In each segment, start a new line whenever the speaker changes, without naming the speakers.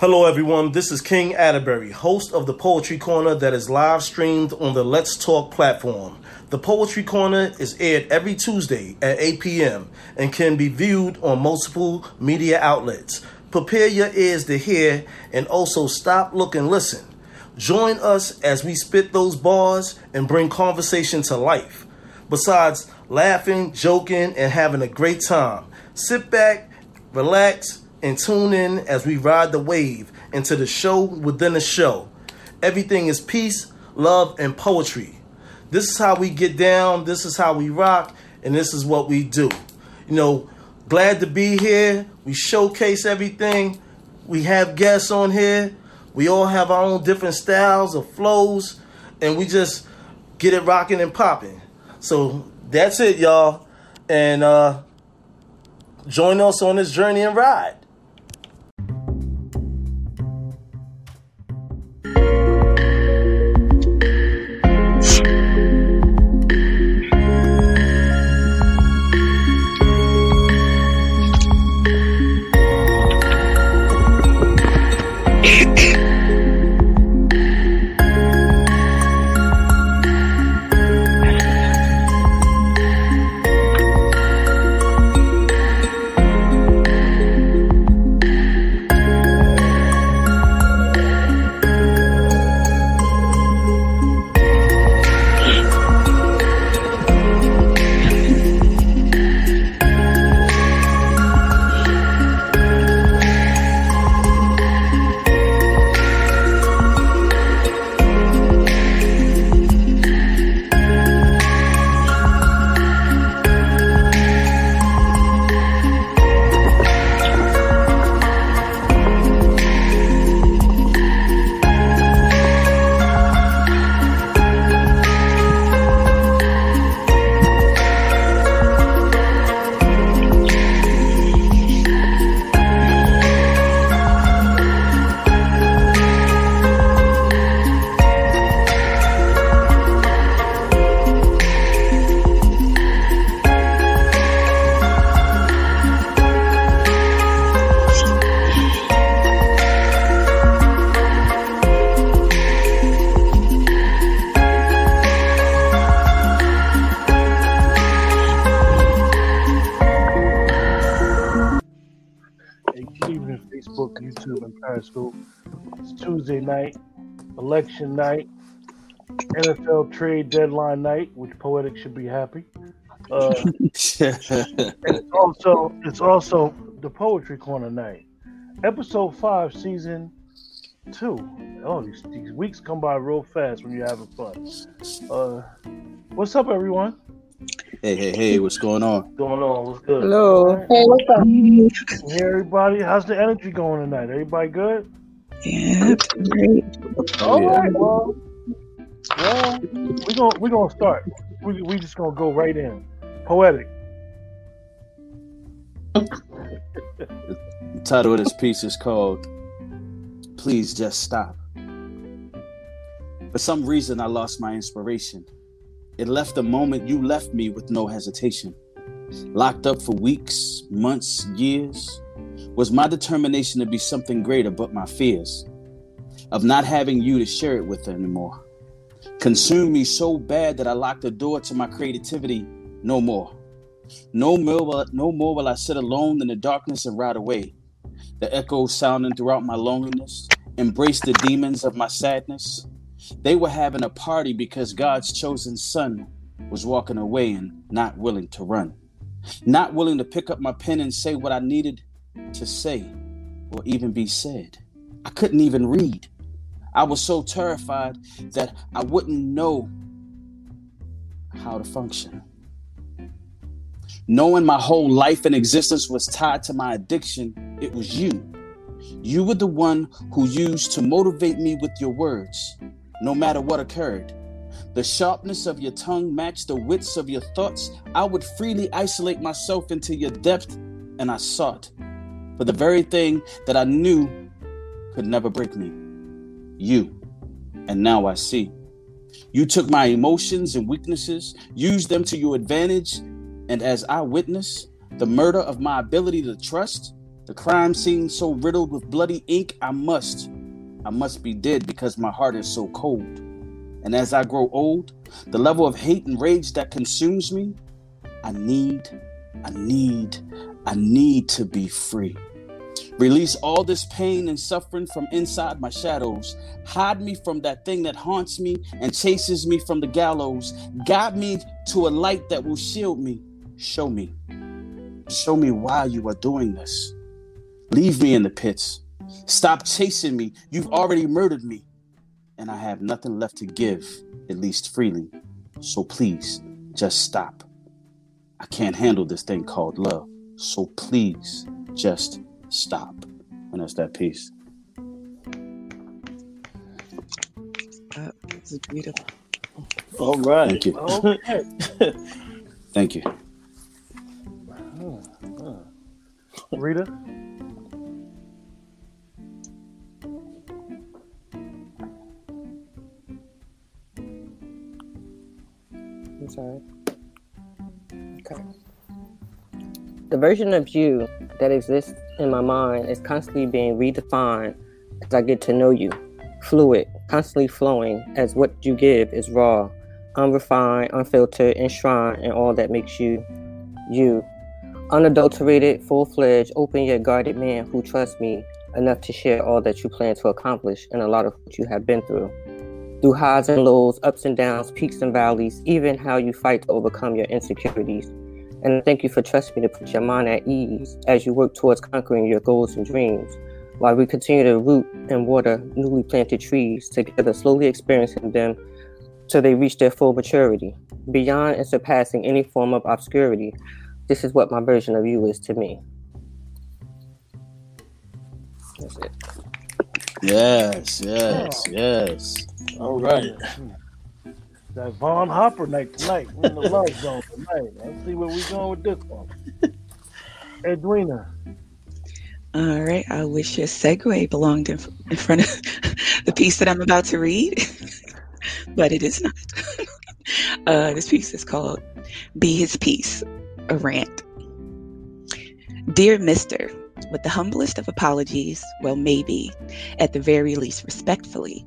Hello, everyone. This is King Atterbury, host of the Poetry Corner that is live streamed on the Let's Talk platform. The Poetry Corner is aired every Tuesday at 8 p.m. and can be viewed on multiple media outlets. Prepare your ears to hear and also stop, look, and listen. Join us as we spit those bars and bring conversation to life. Besides laughing, joking, and having a great time, sit back, relax, and tune in as we ride the wave into the show within the show. Everything is peace, love, and poetry. This is how we get down, this is how we rock, and this is what we do. You know, glad to be here. We showcase everything. We have guests on here. We all have our own different styles of flows, and we just get it rocking and popping. So that's it, y'all. And uh, join us on this journey and ride.
Tuesday night, election night, NFL trade deadline night, which Poetic should be happy. Uh, it's also it's also the Poetry Corner night, episode five, season two. Oh, these, these weeks come by real fast when you're having fun. Uh, what's up, everyone?
Hey, hey, hey, what's going on?
What's going on? What's good?
Hello.
All right.
Hey, what's up?
Hey, everybody, how's the energy going tonight? Everybody good?
Yeah, great.
All
yeah.
right, well, well, we gonna we're gonna start. We we just gonna go right in. Poetic.
The title of this piece is called Please Just Stop. For some reason, I lost my inspiration. It left the moment you left me with no hesitation. Locked up for weeks, months, years, was my determination to be something greater but my fears of not having you to share it with anymore. Consumed me so bad that I locked the door to my creativity no more. No more, will, no more will I sit alone in the darkness and ride away. The echoes sounding throughout my loneliness, embrace the demons of my sadness. They were having a party because God's chosen son was walking away and not willing to run. Not willing to pick up my pen and say what I needed to say or even be said. I couldn't even read. I was so terrified that I wouldn't know how to function. Knowing my whole life and existence was tied to my addiction, it was you. You were the one who used to motivate me with your words, no matter what occurred. The sharpness of your tongue matched the wits of your thoughts. I would freely isolate myself into your depth, and I sought for the very thing that I knew could never break me you. And now I see. You took my emotions and weaknesses, used them to your advantage, and as I witness the murder of my ability to trust, The crime scene so riddled with bloody ink, I must, I must be dead because my heart is so cold. And as I grow old, the level of hate and rage that consumes me, I need, I need, I need to be free. Release all this pain and suffering from inside my shadows. Hide me from that thing that haunts me and chases me from the gallows. Guide me to a light that will shield me. Show me. Show me why you are doing this. Leave me in the pits. Stop chasing me. You've already murdered me. And I have nothing left to give, at least freely. So please, just stop. I can't handle this thing called love. So please, just stop. And that's that piece.
Uh, it's beautiful.
All right.
Thank you.
Okay.
Thank you.
Rita?
I'm sorry. Okay. The version of you that exists in my mind is constantly being redefined as I get to know you. Fluid, constantly flowing, as what you give is raw, unrefined, unfiltered, enshrined in all that makes you you. Unadulterated, full fledged, open yet guarded man who trusts me enough to share all that you plan to accomplish and a lot of what you have been through. Through highs and lows, ups and downs, peaks and valleys, even how you fight to overcome your insecurities. And thank you for trusting me to put your mind at ease as you work towards conquering your goals and dreams, while we continue to root and water newly planted trees together, slowly experiencing them till they reach their full maturity, beyond and surpassing any form of obscurity. This is what my version of you is to me.
Yes, yes, yes.
All right.
That Von Hopper night tonight. We're in the love zone tonight. Let's see where we going with this one. Edwina.
All right. I wish your segue belonged in, in front of the piece that I'm about to read, but it is not. uh, this piece is called Be His Peace, a rant. Dear Mister, with the humblest of apologies, well, maybe, at the very least, respectfully,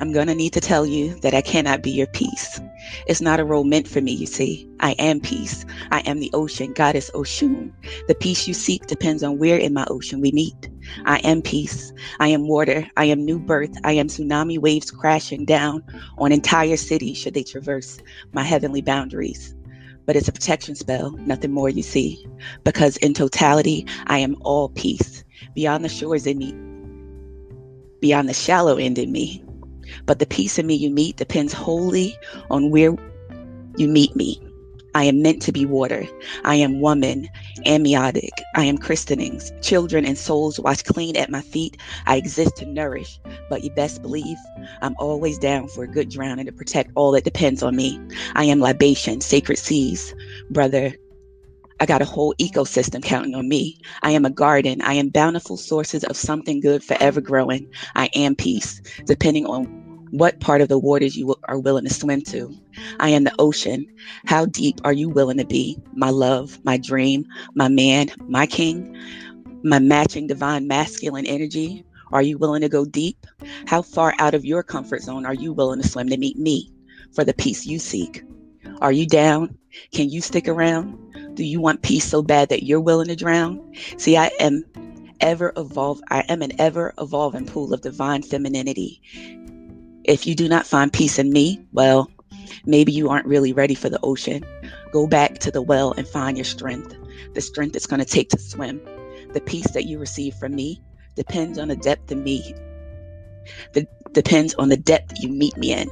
I'm going to need to tell you that I cannot be your peace. It's not a role meant for me, you see. I am peace. I am the ocean, goddess Oshun. The peace you seek depends on where in my ocean we meet. I am peace. I am water. I am new birth. I am tsunami waves crashing down on entire cities should they traverse my heavenly boundaries. But it's a protection spell, nothing more, you see. Because in totality, I am all peace. Beyond the shores in me, beyond the shallow end in me, but the peace in me you meet depends wholly on where you meet me. I am meant to be water. I am woman, amniotic. I am christenings. Children and souls wash clean at my feet. I exist to nourish. But you best believe I'm always down for a good drowning to protect all that depends on me. I am libation, sacred seas. Brother, I got a whole ecosystem counting on me. I am a garden. I am bountiful sources of something good forever growing. I am peace, depending on what part of the waters you are willing to swim to. I am the ocean. How deep are you willing to be? My love, my dream, my man, my king, my matching divine masculine energy. Are you willing to go deep? How far out of your comfort zone are you willing to swim to meet me for the peace you seek? Are you down? Can you stick around? Do you want peace so bad that you're willing to drown? See, I am ever evolve I am an ever evolving pool of divine femininity. If you do not find peace in me, well, maybe you aren't really ready for the ocean. Go back to the well and find your strength. The strength it's going to take to swim. The peace that you receive from me depends on the depth of me. Depends on the depth you meet me in.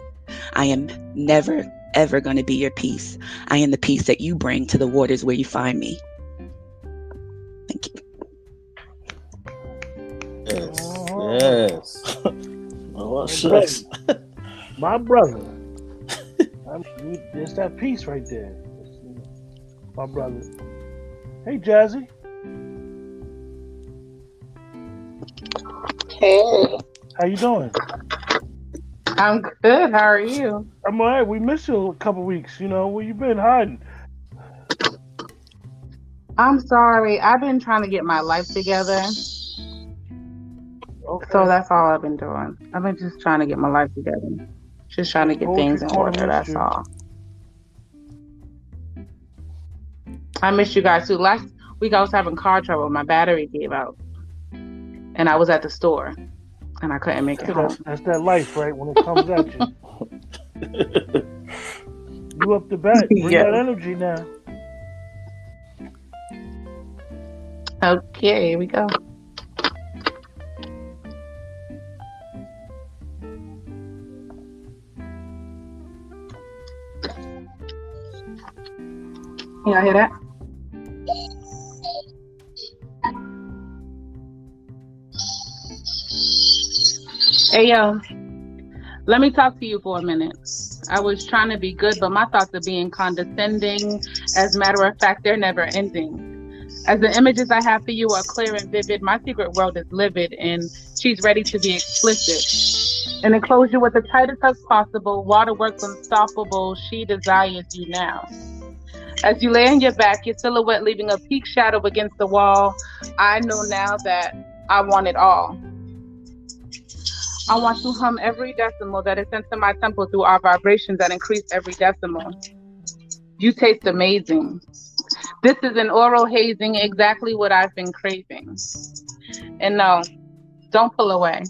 I am never ever going to be your peace. I am the peace that you bring to the waters where you find me. Thank you.
Yes, yes.
Oh, shucks.
My brother. I'm, there's that piece right there. My brother. Hey, Jazzy.
Hey,
How you doing?
I'm good. How are you?
I'm all right. We missed you a couple weeks. You know, where you been hiding?
I'm sorry. I've been trying to get my life together.
Okay.
So that's all I've been doing. I've been just trying to get my life together. Just trying to get
Poetry
things in order. That's
you.
all. I missed you guys too. Last week I was having car trouble. My battery gave out. And I was at the store. And I couldn't make it home.
that's, that's that life, right? When it comes at you. You up the bat. Bring
Yeah.
that energy now.
Okay, here we go. Y'all hear that? Hey yo, let me talk to you for a minute. I was trying to be good, but my thoughts are being condescending. As a matter of fact, they're never ending. As the images I have for you are clear and vivid, my secret world is livid and she's ready to be explicit. An enclosure with the tightest as possible, waterworks unstoppable, she desires you now. As you lay on your back, your silhouette leaving a peak shadow against the wall, I know now that I want it all. I want to hum every decimal that is sent to my temple through our vibrations that increase every decimal. You taste amazing. This is an oral hazing, exactly what I've been craving. And no, don't pull away.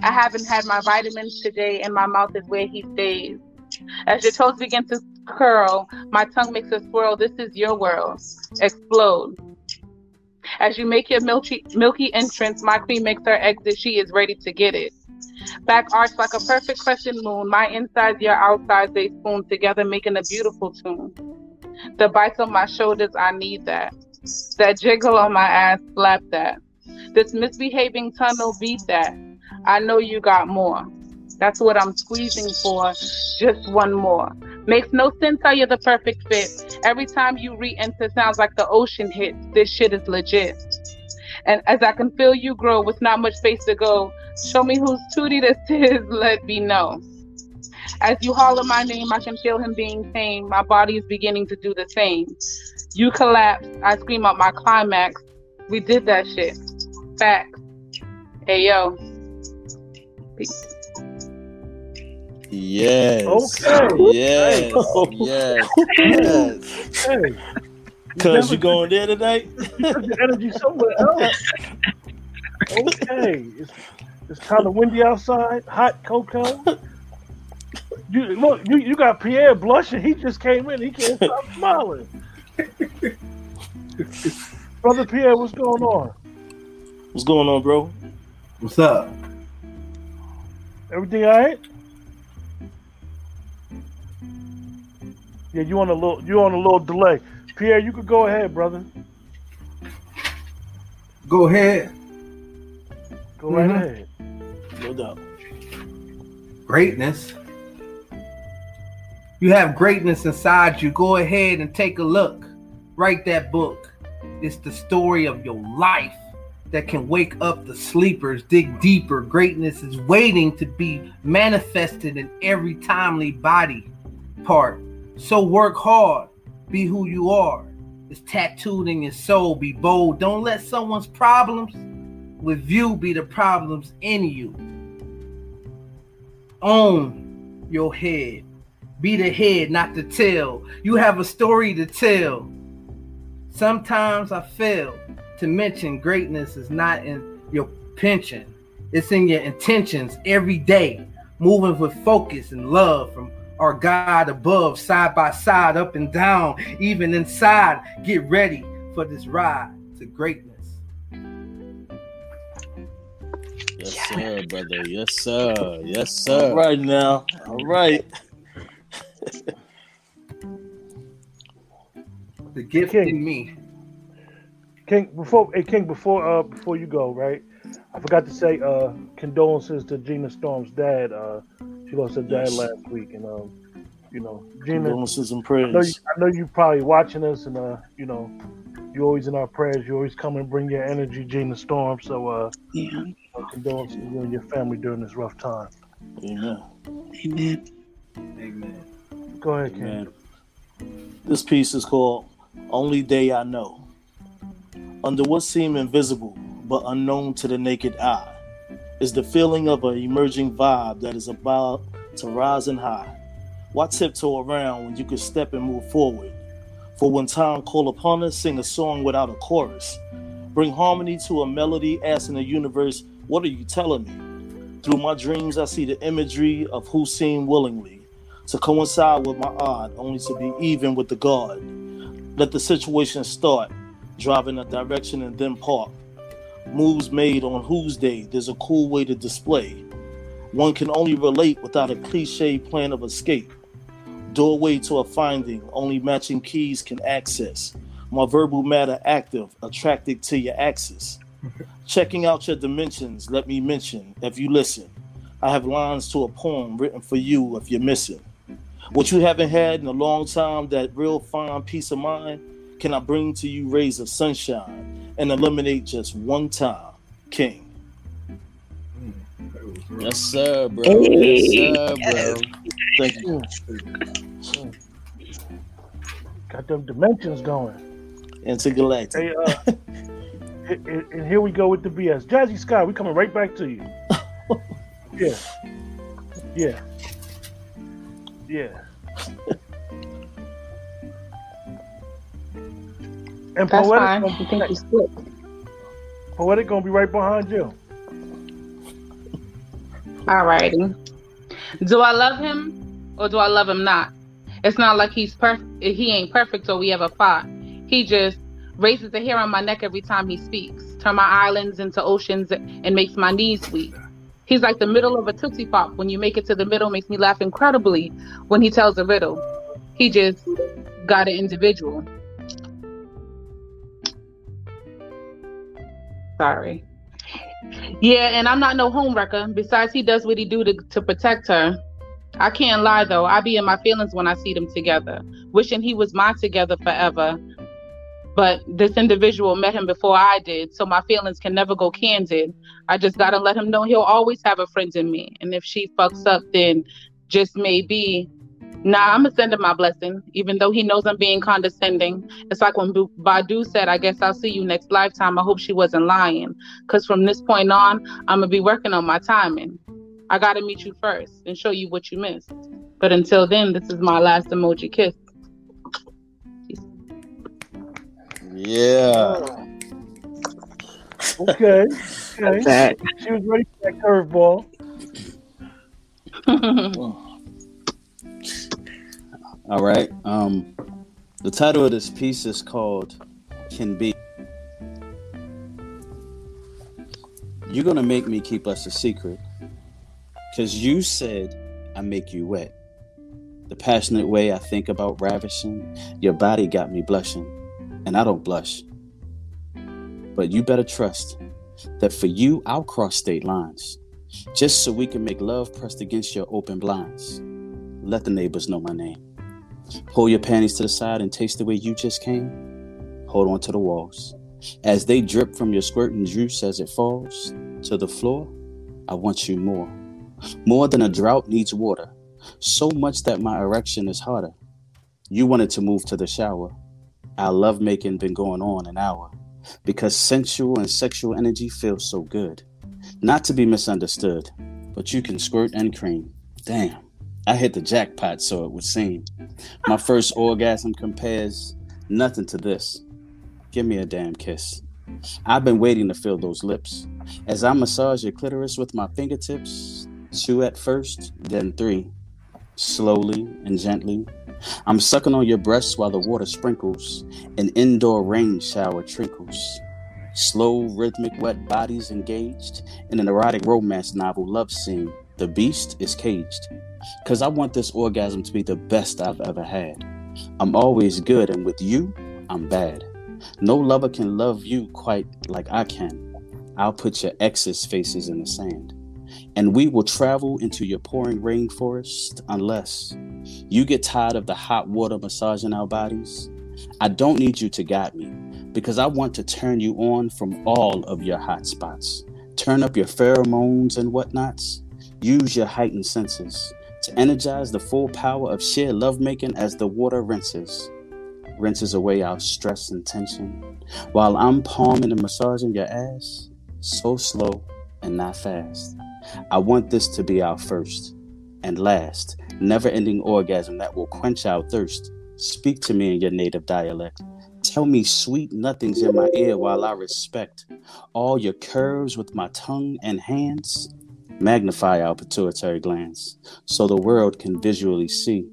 I haven't had my vitamins today, and my mouth is where he stays. As your toes begin to curl, my tongue makes a swirl. This is your world. Explode. As you make your milky, milky entrance, my queen makes her exit. She is ready to get it. Back arch like a perfect crescent moon, my insides, your outsides, they spoon together, making a beautiful tune. The bites on my shoulders, I need that. That jiggle on my ass, slap that. This misbehaving tunnel, beat that. I know you got more. That's what I'm squeezing for. Just one more. Makes no sense how you're the perfect fit. Every time you re enter, sounds like the ocean hits. This shit is legit. And as I can feel you grow with not much space to go, show me whose tootie this is, let me know. As you holler my name, I can feel him being tame. My body is beginning to do the same. You collapse, I scream out my climax. We did that shit. Facts. Hey yo. Peace.
Yes.
Okay.
Yes. Yes. yes.
Hey,
Cuz you going there tonight?
put your energy somewhere else. Okay. It's, it's kind of windy outside. Hot cocoa. You look. You, you got Pierre blushing. He just came in. He can't stop smiling. Brother Pierre, what's going on?
What's going on, bro?
What's up?
Everything all right? Yeah, you on a little. You on a little delay. Pierre, you could go ahead, brother.
Go ahead.
Go right
Mhm.
ahead.
Doubt.
Greatness. You have greatness inside you. Go ahead and take a look. Write that book. It's the story of your life that can wake up the sleepers, dig deeper. Greatness is waiting to be manifested in every timely body part. So work hard. Be who you are. It's tattooed in your soul. Be bold. Don't let someone's problems with you be the problems in you. Own your head. Be the head, not the tail. You have a story to tell. Sometimes I fail to mention greatness is not in your pension, it's in your intentions every day. Moving with focus and love from our God above, side by side, up and down, even inside. Get ready for this ride to greatness.
Yes, sir, brother. Yes, sir. Yes, sir.
All right now. All right.
The gift
King.
in me.
King, before hey King, before uh before you go, right? I forgot to say uh condolences to Gina Storm's dad. Uh she lost her dad
Yes.
last week and um you know, Gina
Condolences and
I know you
prayers.
I know you're probably watching us and uh, you know, you're always in our prayers, you always come and bring your energy, Gina Storm. So uh
Yeah.
Condolences to you and your family during this rough time.
Amen.
Amen.
Amen.
Go ahead, King.
Amen. This piece is called Only Day I Know. Under what seem invisible but unknown to the naked eye is the feeling of an emerging vibe that is about to rise and high. Why tiptoe around when you can step and move forward? For when time call upon us, sing a song without a chorus. Bring harmony to a melody, asking the universe, What are you telling me? Through my dreams, I see the imagery of who seem willingly to coincide with my odd, only to be even with the God. Let the situation start, drive in a direction and then park. Moves made on whose day, there's a cool way to display. One can only relate without a cliche plan of escape. Doorway to a finding, only matching keys can access. My verbal matter active, attracted to your axis. Checking out your dimensions, let me mention, if you listen, I have lines to a poem written for you if you're missing. What you haven't had in a long time, that real fine peace of mind, can I bring to you rays of sunshine and eliminate just one time, King.
Yes, sir, bro.
Hey.
Yes, sir, bro.
Thank you.
Got them dimensions going.
Intergalactic.
Hey, uh, and, and- and here we go with the BS. Jazzy Sky, we coming right back to you. Yeah. Yeah. Yeah. And
That's
poetic
fine.
gonna
think
next.
you
poetic gonna be right behind you.
Alrighty. Do I love him or do I love him not? It's not like he's perfect. He ain't perfect or we ever fought. He just raises the hair on my neck every time he speaks, turn my islands into oceans, and makes my knees weak. He's like the middle of a tootsie pop. When you make it to the middle, makes me laugh incredibly when he tells a riddle. He just got an individual. Sorry. Yeah, and I'm not no homewrecker. Besides, he does what he do to, to protect her. I can't lie though. I be in my feelings when I see them together, wishing he was mine together forever. But this individual met him before I did, so my feelings can never go candid. I just gotta let him know he'll always have a friend in me. And if she fucks up, then just maybe. Nah, I'ma send him my blessing, even though he knows I'm being condescending. It's like when Badu said, I guess I'll see you next lifetime. I hope she wasn't lying. Because from this point on, I'm to be working on my timing. I got to meet you first and show you what you missed. But until then, this is my last emoji kiss.
Yeah.
Okay. Okay. She was ready for that curveball.
All right. Um, the title of this piece is called "Can Be." You're gonna make me keep us a secret, cause you said I make you wet. The passionate way I think about ravishing your body got me blushing, and I don't blush. But you better trust that for you I'll cross state lines, just so we can make love pressed against your open blinds. Let the neighbors know my name. Pull your panties to the side and taste the way you just came. Hold on to the walls. As they drip from your squirting juice as it falls to the floor, I want you more. More than a drought needs water. So much that my erection is harder. You wanted to move to the shower. Our lovemaking been going on an hour. Because sensual and sexual energy feels so good. Not to be misunderstood, but you can squirt and cream. Damn. I hit the jackpot, so it would seem. My first orgasm compares nothing to this. Give me a damn kiss. I've been waiting to feel those lips. As I massage your clitoris with my fingertips, two at first, then three. Slowly and gently. I'm sucking on your breasts while the water sprinkles. An indoor rain shower trickles. Slow, rhythmic, wet bodies engaged in an erotic romance novel love scene. The beast is caged. Cause I want this orgasm to be the best I've ever had. I'm always good, and with you, I'm bad. No lover can love you quite like I can. I'll put your ex's faces in the sand. And we will travel into your pouring rainforest unless you get tired of the hot water massaging our bodies. I don't need you to guide me because I want to turn you on from all of your hot spots. Turn up your pheromones and whatnots. Use your heightened senses to energize the full power of sheer lovemaking as the water rinses. rinses away our stress and tension. While I'm palming and massaging your ass, so slow and not fast. I want this to be our first and last, never ending orgasm that will quench our thirst. Speak to me in your native dialect. Tell me sweet nothings in my ear while I respect all your curves with my tongue and hands. Magnify our pituitary glands so the world can visually see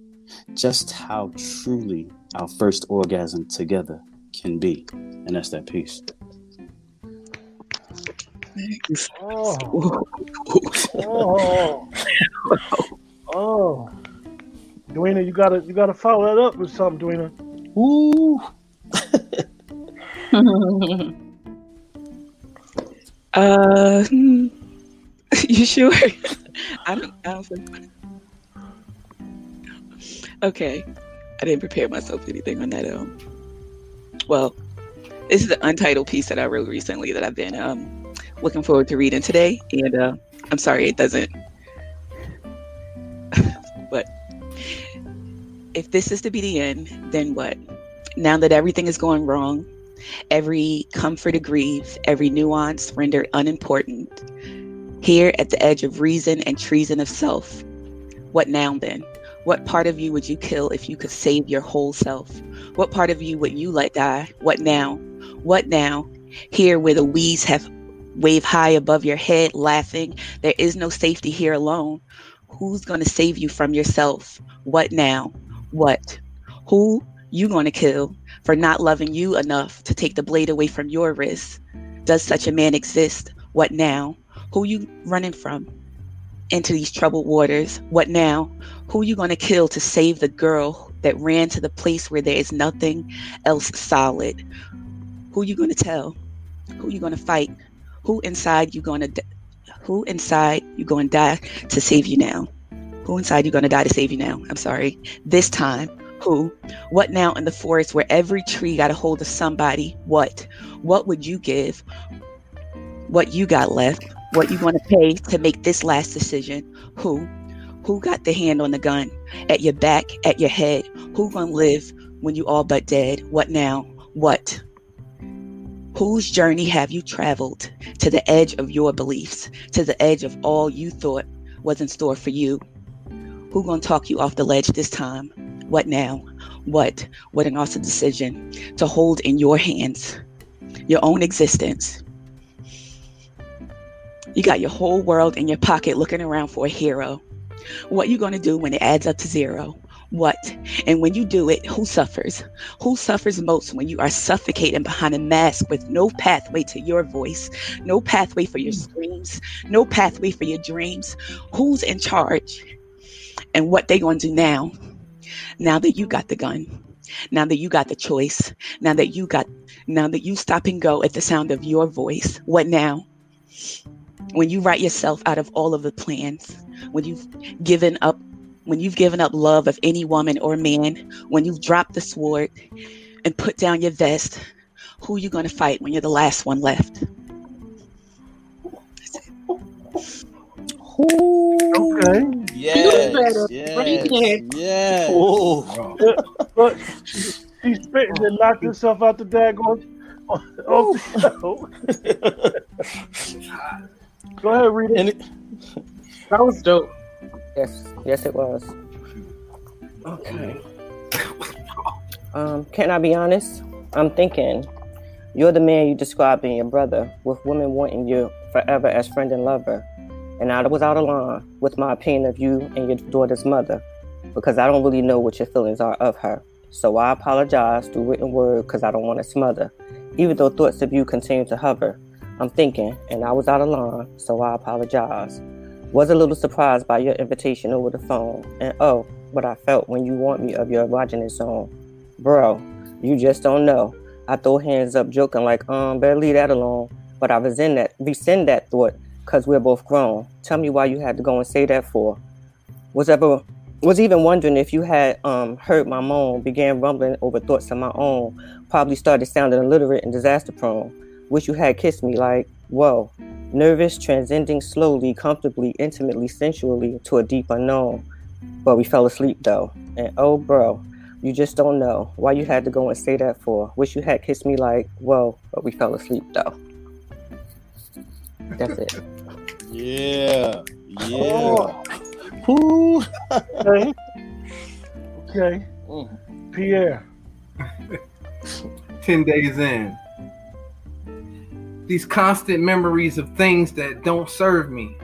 just how truly our first orgasm together can be. And that's that piece.
Oh. oh. oh. Dwayna, you gotta you gotta follow that up with something, Dwayna.
Ooh.
uh, you sure? I don't. I don't think. Okay, I didn't prepare myself for anything on that. Um, well, this is the untitled piece that I wrote recently that I've been um looking forward to reading today, and uh, I'm sorry it doesn't. but if this is to be the end, then what? Now that everything is going wrong, every comfort aggrieved, every nuance rendered unimportant, here at the edge of reason and treason of self, what now then? What part of you would you kill if you could save your whole self? What part of you would you let die? What now? What now? Here where the weeds have waved high above your head, laughing, there is no safety here alone. Who's going to save you from yourself? What now? What? Who you going to kill for not loving you enough to take the blade away from your wrist? Does such a man exist? What now? Who you running from? Into these troubled waters. What now? Who you going to kill to save the girl that ran to the place where there is nothing else solid? Who you going to tell? Who you going to fight? Who inside you to who inside you to die to save you now? Who inside you to die to save you now? I'm sorry. This time, who? What now in the forest where every tree got a hold of somebody? What? What would you give? What you got left? What you to pay to make this last decision? Who? Who got the hand on the gun? At your back, at your head? Who to live when you all but dead? What now? What? Whose journey have you traveled to the edge of your beliefs, to the edge of all you thought was in store for you? Who gonna talk you off the ledge this time? What now? What? What an awesome decision to hold in your hands your own existence. You got your whole world in your pocket looking around for a hero. What you gonna do when it adds up to zero? What? And when you do it, who suffers? Who suffers most when you are suffocating behind a mask with no pathway to your voice, no pathway for your hmm. screams, no pathway for your dreams? Who's in charge? And what they gonna do now? Now that you got the gun, now that you got the choice, now that you got, now that you stop and go at the sound of your voice, what now? When you write yourself out of all of the plans, when you've given up when you've given up love of any woman or man, when you've dropped the sword and put down your vest, who are you going to fight when you're the last one left?
Okay.
Yes. Yes. Yes.
Oh.
But she, she spit and then knocked herself out the daggone oh, off the. Oh. Go ahead, read it.
And it,
That was dope.
Yes, yes, it was.
Okay.
Um, can I be honest? I'm thinking you're the man you described being your brother, with women wanting you forever as friend and lover. And I was out of line with my opinion of you and your daughter's mother because I don't really know what your feelings are of her. So I apologize through written word because I don't want to smother, even though thoughts of you continue to hover. I'm thinking, and I was out of line, so I apologize. Was a little surprised by your invitation over the phone, and oh, what I felt when you warned me of your erogenous zone. Bro, you just don't know. I throw hands up joking like, um, better leave that alone. But I resent that, rescind that thought, cause we're both grown. Tell me why you had to go and say that for. Was ever was even wondering if you had um heard my moan, began rumbling over thoughts of my own, probably started sounding illiterate and disaster prone. Wish you had kissed me like, whoa. Nervous, transcending slowly, comfortably, intimately, sensually to a deep unknown. But we fell asleep though. And oh bro, You just don't know why you had to go and say that for. Wish you had kissed me like, well, but we fell asleep though. That's it.
Yeah. Yeah.
Oh,
Woo.
okay. Okay.
Mm.
Pierre.
10 days in. These constant memories of things that don't serve me.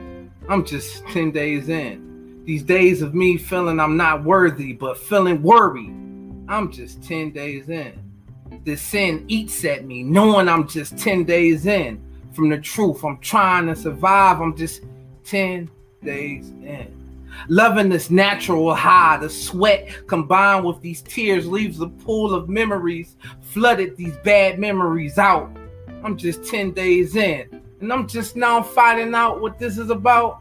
I'm just 10 days in. These days of me feeling I'm not worthy, but feeling worried. I'm just 10 days in. This sin eats at me, knowing I'm just 10 days in. From the truth, I'm trying to survive. I'm just 10 days in. Loving this natural high, the sweat combined with these tears leaves a pool of memories, flooded these bad memories out. I'm just 10 days in, and I'm just now finding out what this is about.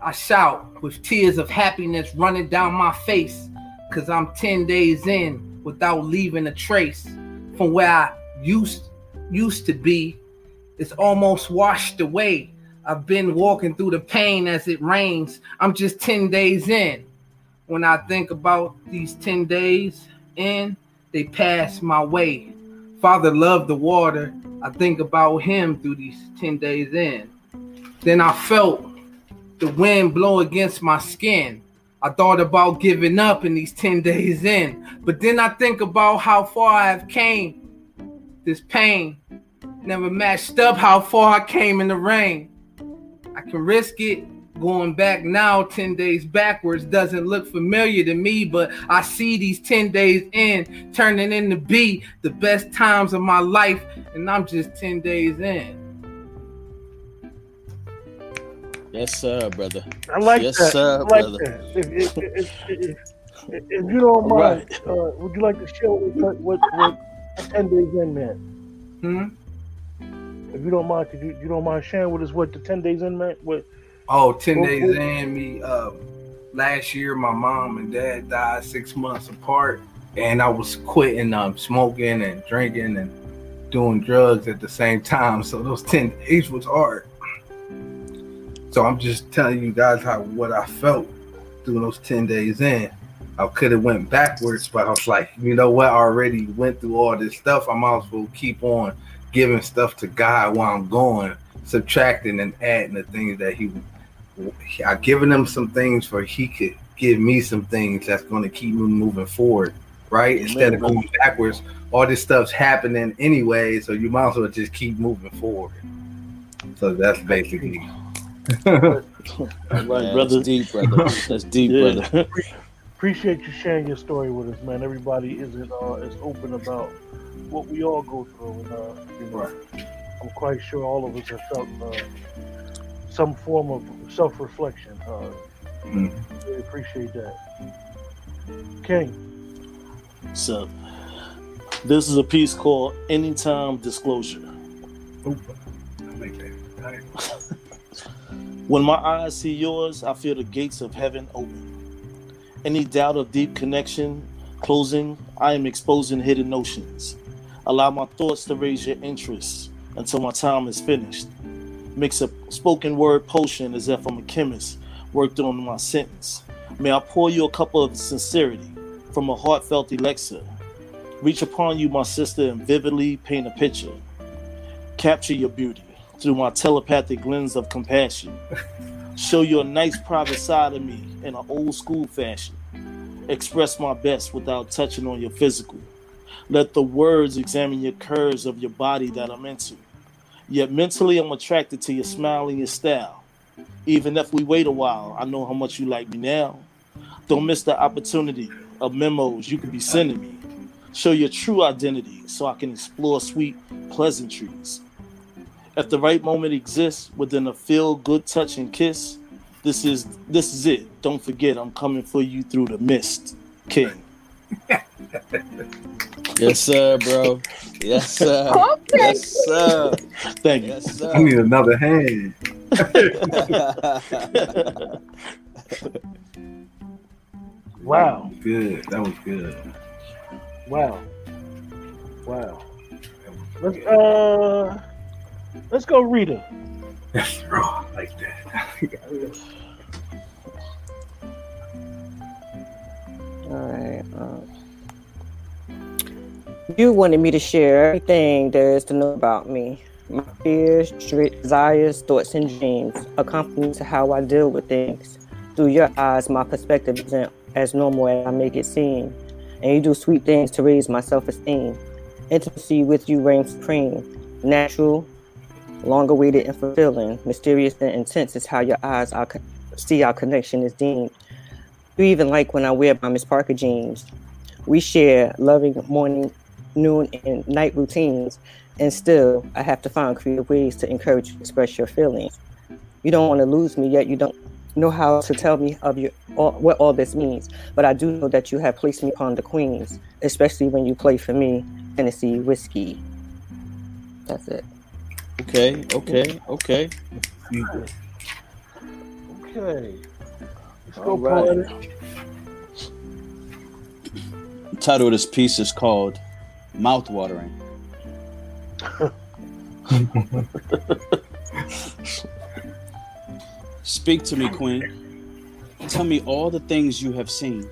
I shout with tears of happiness running down my face, cause I'm 10 days in without leaving a trace from where I used used to be. It's almost washed away. I've been walking through the pain as it rains. I'm just 10 days in. When I think about these 10 days in, they pass my way. Father loved the water. I think about him through these 10 days in. Then I felt the wind blow against my skin. I thought about giving up in these 10 days in. But then I think about how far I have came. This pain never matched up how far I came in the rain. I can risk it. Going back now, 10 days backwards doesn't look familiar to me, but I see these 10 days in turning into be the best times of my life, and I'm just 10 days in.
Yes, sir, brother.
I like
Yes,
that.
sir,
I like
brother.
that. If, if, if, if, if, if you don't mind, uh, would you like to share what, what, what 10 days in meant?
Hmm?
If you don't mind, could you, you don't mind sharing with us what the 10 days in meant? What,
Oh, 10 days in, me, uh, last year, my mom and dad died six months apart, and I was quitting um, smoking and drinking and doing drugs at the same time. So those 10 days was hard. So I'm just telling you guys how what I felt through those 10 days in. I could have went backwards, but I was like, you know what? I already went through all this stuff. I might as well keep on giving stuff to God while I'm going, subtracting and adding the things that He I given him some things for he could give me some things that's going to keep me moving forward, right? Instead of going backwards, all this stuff's happening anyway, so you might as well just keep moving forward. So that's basically.
All right,
Yeah,
brother.
That's deep, brother. That's deep,
Yeah.
brother.
appreciate you sharing your story with us, man. Everybody isn't uh, as open about what we all go through, and uh, you know, I'm quite sure all of us have felt uh, some form of self-reflection. Uh,
Mhm.
really appreciate that, King.
So, this is a piece called Anytime Disclosure.
I like that.
When my eyes see yours, I feel the gates of heaven open. Any doubt of deep connection closing, I am exposing hidden notions. Allow my thoughts to raise your interest until my time is finished. Mix a spoken word potion as if I'm a chemist, worked on my sentence. May I pour you a cup of sincerity from a heartfelt elixir. Reach upon you, my sister, and vividly paint a picture. Capture your beauty through my telepathic lens of compassion. Show you a nice private side of me in an old school fashion. Express my best without touching on your physical. Let the words examine your curves of your body that I'm into. Yet mentally, I'm attracted to your smile and your style. Even if we wait a while, I know how much you like me now. Don't miss the opportunity of memos you could be sending me. Show your true identity so I can explore sweet pleasantries. If the right moment exists within a feel good touch and kiss, this is this is it. Don't forget I'm coming for you through the mist. King.
Yes, sir, bro. Yes, sir. Yes, sir.
Thank you.
Yes,
I need another hand.
Wow,
Good. That was good.
wow, wow. Let's uh, let's go, Rita.
That's raw like that.
All right. Um, you wanted me to share everything there is to know about me. My fears, desires, thoughts, and dreams accompany to how I deal with things. Through your eyes, my perspective isn't as normal as I make it seem. And you do sweet things to raise my self esteem. Intimacy with you reigns supreme. Natural, long awaited, and fulfilling. Mysterious and intense is how your eyes are, see our connection is deemed. You even like when I wear my Miss Parker jeans. We share loving morning, noon, and night routines, and still I have to find creative ways to encourage you to express your feelings. You don't want to lose me, yet you don't know how to tell me of your all, what all this means. But I do know that you have placed me upon the queens, especially when you play for me Tennessee whiskey. That's it.
Okay, okay, okay.
Okay. Let's go,
All right. The title of this piece is called Mouthwatering. Speak to me, Queen. Tell me all the things you have seen.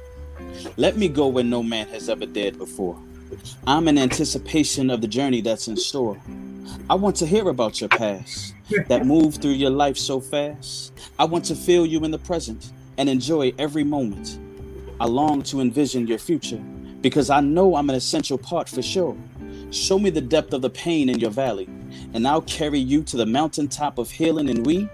Let me go where no man has ever dared before. I'm in anticipation of the journey that's in store. I want to hear about your past that moved through your life so fast. I want to feel you in the present and enjoy every moment. I long to envision your future because I know I'm an essential part for sure. Show me the depth of the pain in your valley, and I'll carry you to the mountaintop of healing, and we,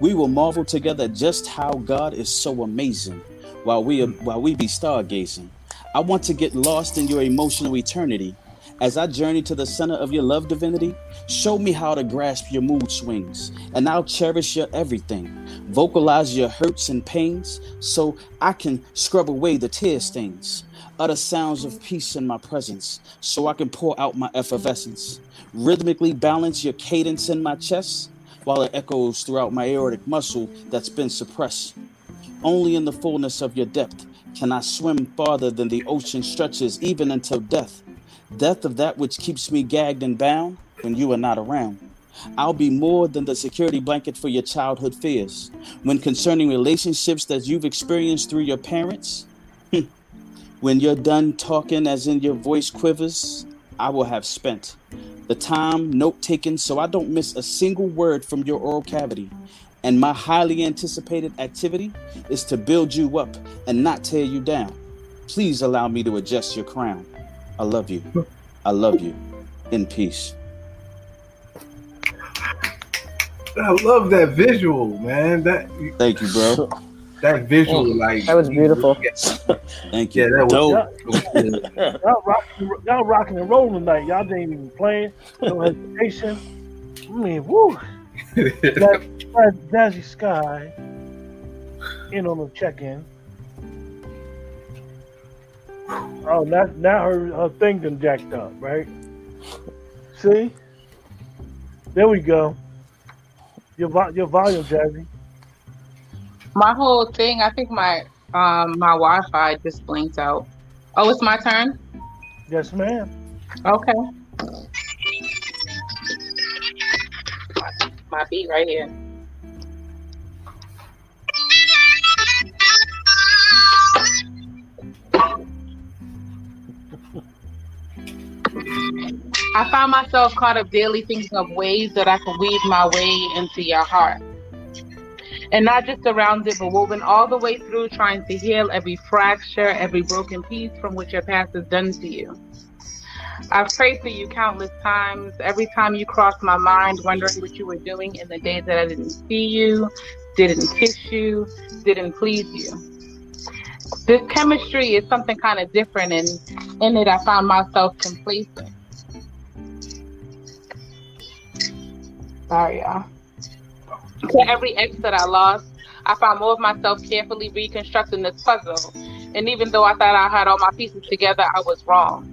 we will marvel together just how God is so amazing while we while we be stargazing. I want to get lost in your emotional eternity. As I journey to the center of your love divinity, show me how to grasp your mood swings, and I'll cherish your everything. Vocalize your hurts and pains so I can scrub away the tear stains. Utter sounds of peace in my presence so I can pour out my effervescence. Rhythmically balance your cadence in my chest while it echoes throughout my aortic muscle that's been suppressed. Only in the fullness of your depth can I swim farther than the ocean stretches, even until death. Death of that which keeps me gagged and bound when you are not around. I'll be more than the security blanket for your childhood fears. When concerning relationships that you've experienced through your parents, hmm, when you're done talking, as in your voice quivers, I will have spent the time note taken so I don't miss a single word from your oral cavity. And my highly anticipated activity is to build you up and not tear you down. Please allow me to adjust your crown. I love you. I love you. In peace.
I love that visual, man. That
Thank you, bro.
that visual, oh, like
That was beautiful.
Thank you.
Yeah, that was
Dope.
Y'all rocking, y'all rocking and rolling tonight. Y'all didn't even play. No hesitation. I mean, woo. That, that Jazzy Sky in on the check-in. Oh, now, now her, her thing done jacked up, right? See? There we go. Your, your volume, Jazzy.
My whole thing, I think my um my Wi-Fi just blinked out. Oh, it's my turn.
Yes, ma'am.
Okay. My beat right here. I find myself caught up daily thinking of ways that I can weave my way into your heart. And not just around it, but woven all the way through, trying to heal every fracture, every broken piece from what your past has done to you. I've prayed for you countless times. Every time you crossed my mind, wondering what you were doing in the days that I didn't see you, didn't kiss you, didn't please you. This chemistry is something kind of different, and in it, I found myself complacent. Sorry, y'all. To every ex that I lost, I found more of myself carefully reconstructing this puzzle. And even though I thought I had all my pieces together, I was wrong.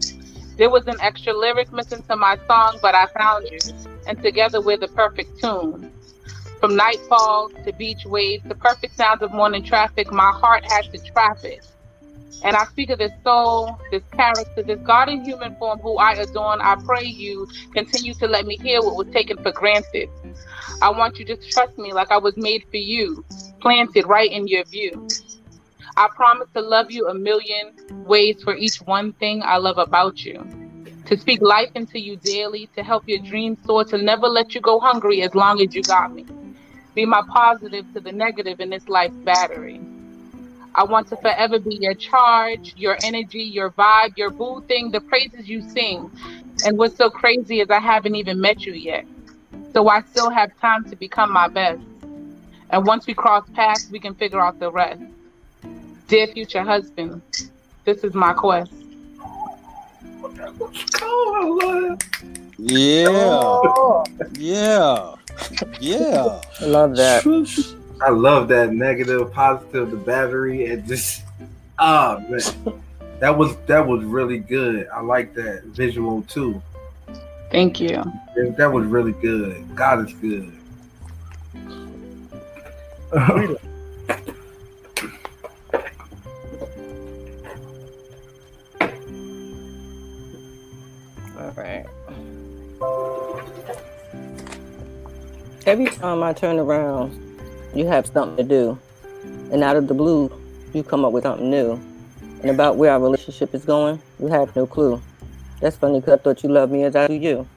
There was an extra lyric missing to my song, but I found you. And together we're the perfect tune. From nightfall to beach waves, the perfect sounds of morning traffic, my heart had to trap it. And I speak of this soul, this character, this God in human form who I adorn. I pray you continue to let me hear what was taken for granted. I want you to trust me like I was made for you, planted right in your view. I promise to love you a million ways for each one thing I love about you. To speak life into you daily, to help your dreams soar, to never let you go hungry as long as you got me. Be my positive to the negative in this life's battery. I want to forever be your charge, your energy, your vibe, your boo thing, the praises you sing. And what's so crazy is I haven't even met you yet. So I still have time to become my best. And once we cross paths, we can figure out the rest. Dear future husband, this is my quest.
Yeah. Oh. Yeah. Yeah.
I love that.
I love that negative, positive, the battery, and just ah man, that was that was really good. I like that visual too.
Thank you.
That was really good. God is good.
All right. Every time I turn around, you have something to do. And out of the blue, you come up with something new. And about where our relationship is going, you have no clue. That's funny because I thought you loved me as I do you.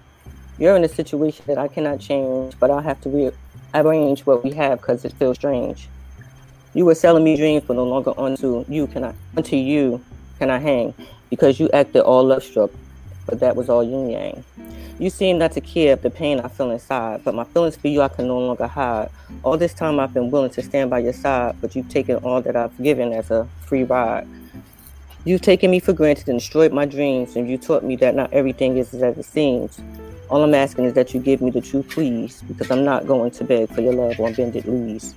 You're in a situation that I cannot change, but I'll have to rearrange what we have because it feels strange. You were selling me dreams, but no longer onto you can I onto you can I hang because you acted all love struck, but that was all yin yang. You seem not to care of the pain I feel inside, but my feelings for you I can no longer hide. All this time I've been willing to stand by your side, but you've taken all that I've given as a free ride. You've taken me for granted and destroyed my dreams, and you taught me that not everything is as it seems. All I'm asking is that you give me the truth, please, because I'm not going to beg for your love on bended knees.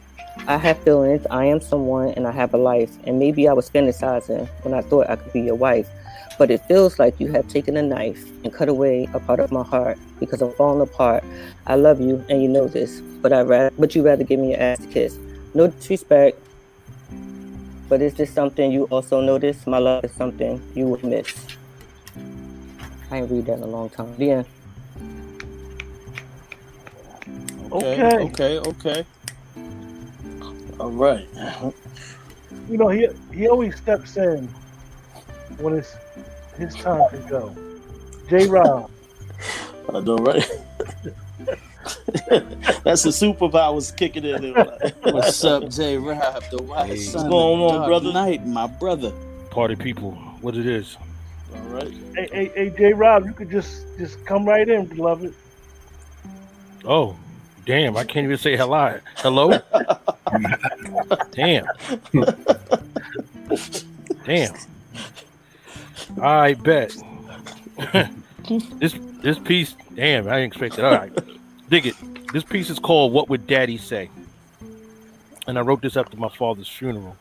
I have feelings, I am someone, and I have a life, and maybe I was fantasizing when I thought I could be your wife. But it feels like you have taken a knife and cut away a part of my heart because I'm falling apart. I love you, and you know this, but I ra- but you rather give me your ass to kiss. No disrespect, but is this something you also notice? My love is something you would miss. I ain't read that in a long time. The end.
Okay.
Okay.
Okay. Okay. All right.
You know, he he always steps in when it's his time to go. J. Rob,
I know, right? That's the superpowers kicking in.
What's up, J. Rob? The white
Hey.
What's going on, brother?
Knight, my brother.
Party people, what it is.
All right.
hey, hey, hey, J. Rob, you could just just come right in, beloved.
Oh, damn! I can't even say hello. Hello. damn. damn. I bet. this this piece. Damn, I didn't expect it. All right, dig it. This piece is called "What Would Daddy Say," and I wrote this after my father's funeral.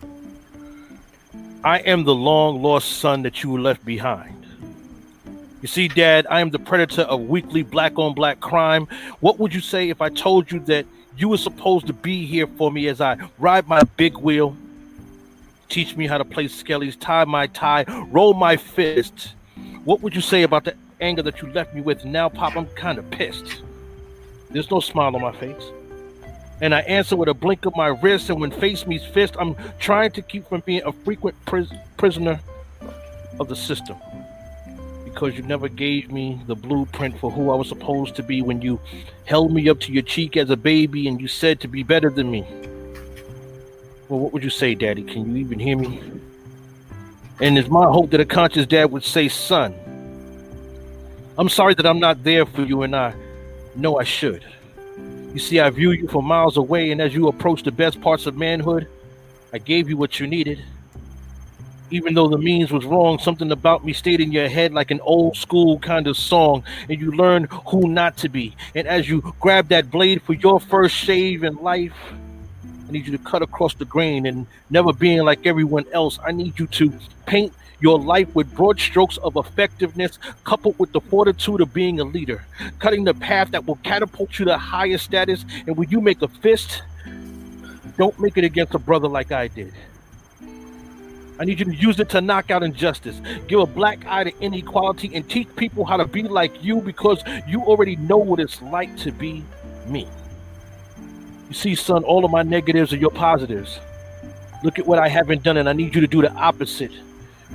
I am the long lost son that you left behind. You see, Dad, I am the predator of weekly black on black crime. What would you say if I told you that you were supposed to be here for me as I ride my big wheel? Teach me how to play skellies, tie my tie, roll my fist. What would you say about the anger that you left me with? Now, Pop, I'm kind of pissed. There's no smile on my face. And I answer with a blink of my wrist, and when face meets fist, I'm trying to keep from being a frequent pris- prisoner of the system because you never gave me the blueprint for who I was supposed to be when you held me up to your cheek as a baby and you said to be better than me. Well, what would you say, Daddy? Can you even hear me? And it's my hope that a conscious dad would say, Son, I'm sorry that I'm not there for you, and I know I should. You see, I view you from miles away, and as you approach the best parts of manhood, I gave you what you needed even though the means was wrong, something about me stayed in your head like an old school kind of song, and you learned who not to be. And as you grab that blade for your first shave in life, I need you to cut across the grain and never being like everyone else. I need you to paint your life with broad strokes of effectiveness, coupled with the fortitude of being a leader, cutting the path that will catapult you to higher status. And when you make a fist, don't make it against a brother like I did. I need you to use it to knock out injustice, give a black eye to inequality, and teach people how to be like you because you already know what it's like to be me. See, son, all of my negatives are your positives. Look at what I haven't done, and I need you to do the opposite.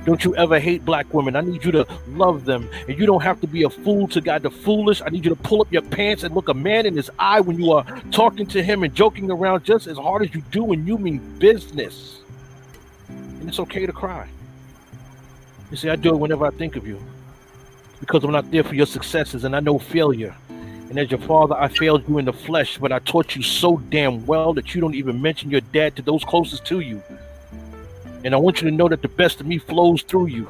Don't you ever hate black women. I need you to love them. And you don't have to be a fool to God the foolish. I need you to pull up your pants and look a man in his eye when you are talking to him and joking around just as hard as you do when you mean business. And it's okay to cry. You see, I do it whenever I think of you. Because I'm not there for your successes and I know failure. And as your father, I failed you in the flesh, but I taught you so damn well that you don't even mention your dad to those closest to you. And I want you to know that the best of me flows through you.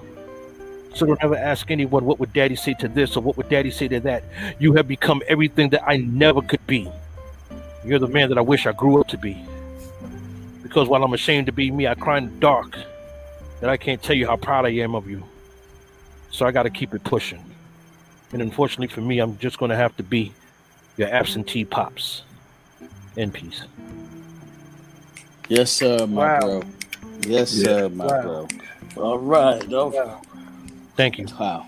So don't ever ask anyone, what would daddy say to this or what would daddy say to that? You have become everything that I never could be. You're the man that I wish I grew up to be. Because while I'm ashamed to be me, I cry in the dark that I can't tell you how proud I am of you. So I got to keep it pushing. And unfortunately for me, I'm just going to have to be your absentee pops. In peace.
Yes, sir, my
Wow.
bro. Yes,
Yeah.
sir, my
Wow.
bro.
All right. All right.
Wow.
Thank you.
Wow.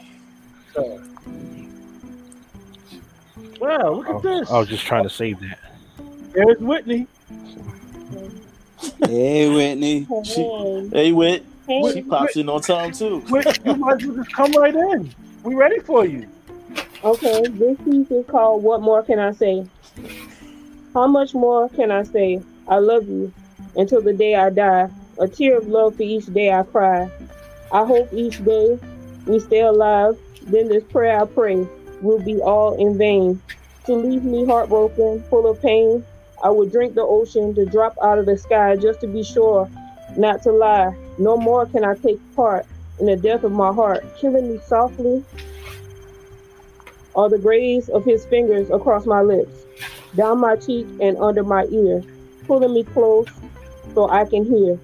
Wow, look
I,
at this.
I was just trying to save that.
There's Whitney.
Hey, Whitney.
She, hey, Whit.
Hey.
She pops in on time too.
Whit, you might as well just come right in. We ready for you.
Okay, this piece is called What More Can I Say? How much more can I say? I love you until the day I die. A tear of love for each day I cry. I hope each day we stay alive. Then this prayer I pray will be all in vain. To leave me heartbroken, full of pain, I would drink the ocean to drop out of the sky just to be sure not to lie. No more can I take part in the death of my heart, killing me softly are the graze of his fingers across my lips, down my cheek and under my ear, pulling me close so I can hear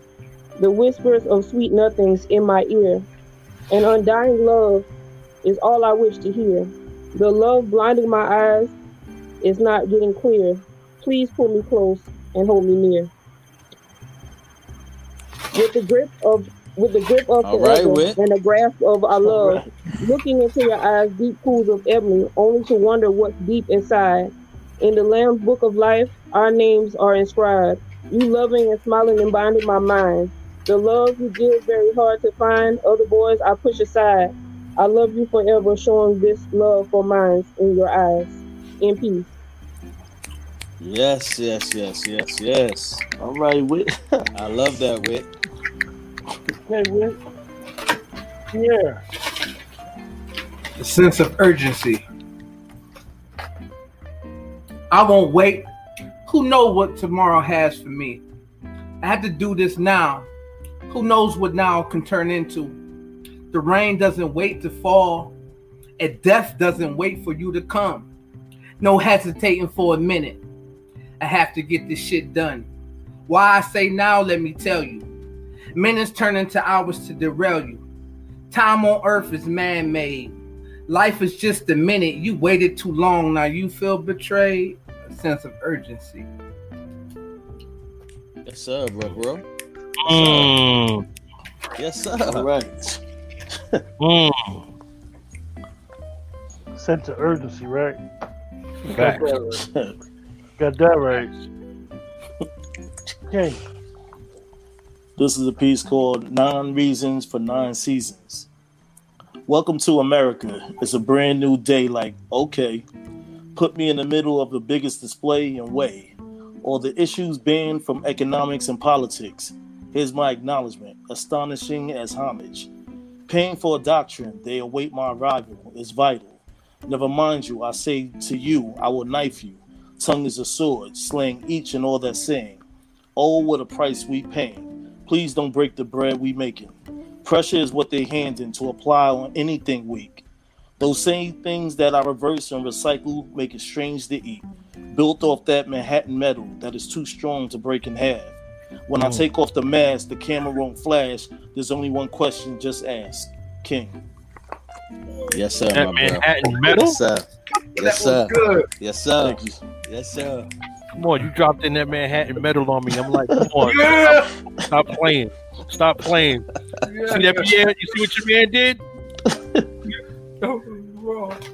the whispers of sweet nothings in my ear. An undying love is all I wish to hear. The love blinding my eyes is not getting clear. Please pull me close and hold me near. With the grip of with the grip of
All right,
forever
Whit.
and the grasp of our love, looking into your eyes, deep pools of ebony, only to wonder what's deep inside. In the Lamb's book of life, our names are inscribed. You loving and smiling and binding my mind. The love you give very hard to find. Other boys I push aside. I love you forever, showing this love for mine in your eyes. In peace.
Yes, yes, yes, yes, yes.
All right, Whit.
I love that, Whit.
Hey, Whit. Yeah.
The sense of urgency. I won't wait. Who knows what tomorrow has for me? I have to do this now. Who knows what now can turn into? The rain doesn't wait to fall, and death doesn't wait for you to come. No hesitating for a minute. I have to get this shit done. Why I say now, let me tell you. Minutes turn into hours to derail you. Time on earth is man made. Life is just a minute. You waited too long. Now you feel betrayed. A sense of urgency.
Yes, sir, bro, bro.
Mm,
Yes, sir.
All right.
mm.
Sense of urgency, right? Got that right. Got that right. Okay.
This is a piece called Nine Reasons for Nine Seasons. Welcome to America. It's a brand new day, like, okay. Put me in the middle of the biggest display and way. All the issues banned from economics and politics. Here's my acknowledgement, astonishing as homage. Paying for a doctrine, they await my arrival, is vital. Never mind you, I say to you, I will knife you. Tongue is a sword, slaying each and all that saying. Oh, what a price we paying. Please don't break the bread we making. Pressure is what they handing to apply on anything weak. Those same things that I reverse and recycle make it strange to eat. Built off that Manhattan metal that is too strong to break in half. When I
Mm.
take off the mask, the camera won't flash. There's only one question, just ask. King.
Yes, sir,
That
my
Manhattan
bro.
metal?
Yes, sir. Yes, sir.
Good.
Yes, sir.
Thank you.
Yes, sir.
Come on, you dropped in that Manhattan metal on me. I'm like, come on,
Yeah.
stop playing. Stop playing. See that Pierre? You see what your man did?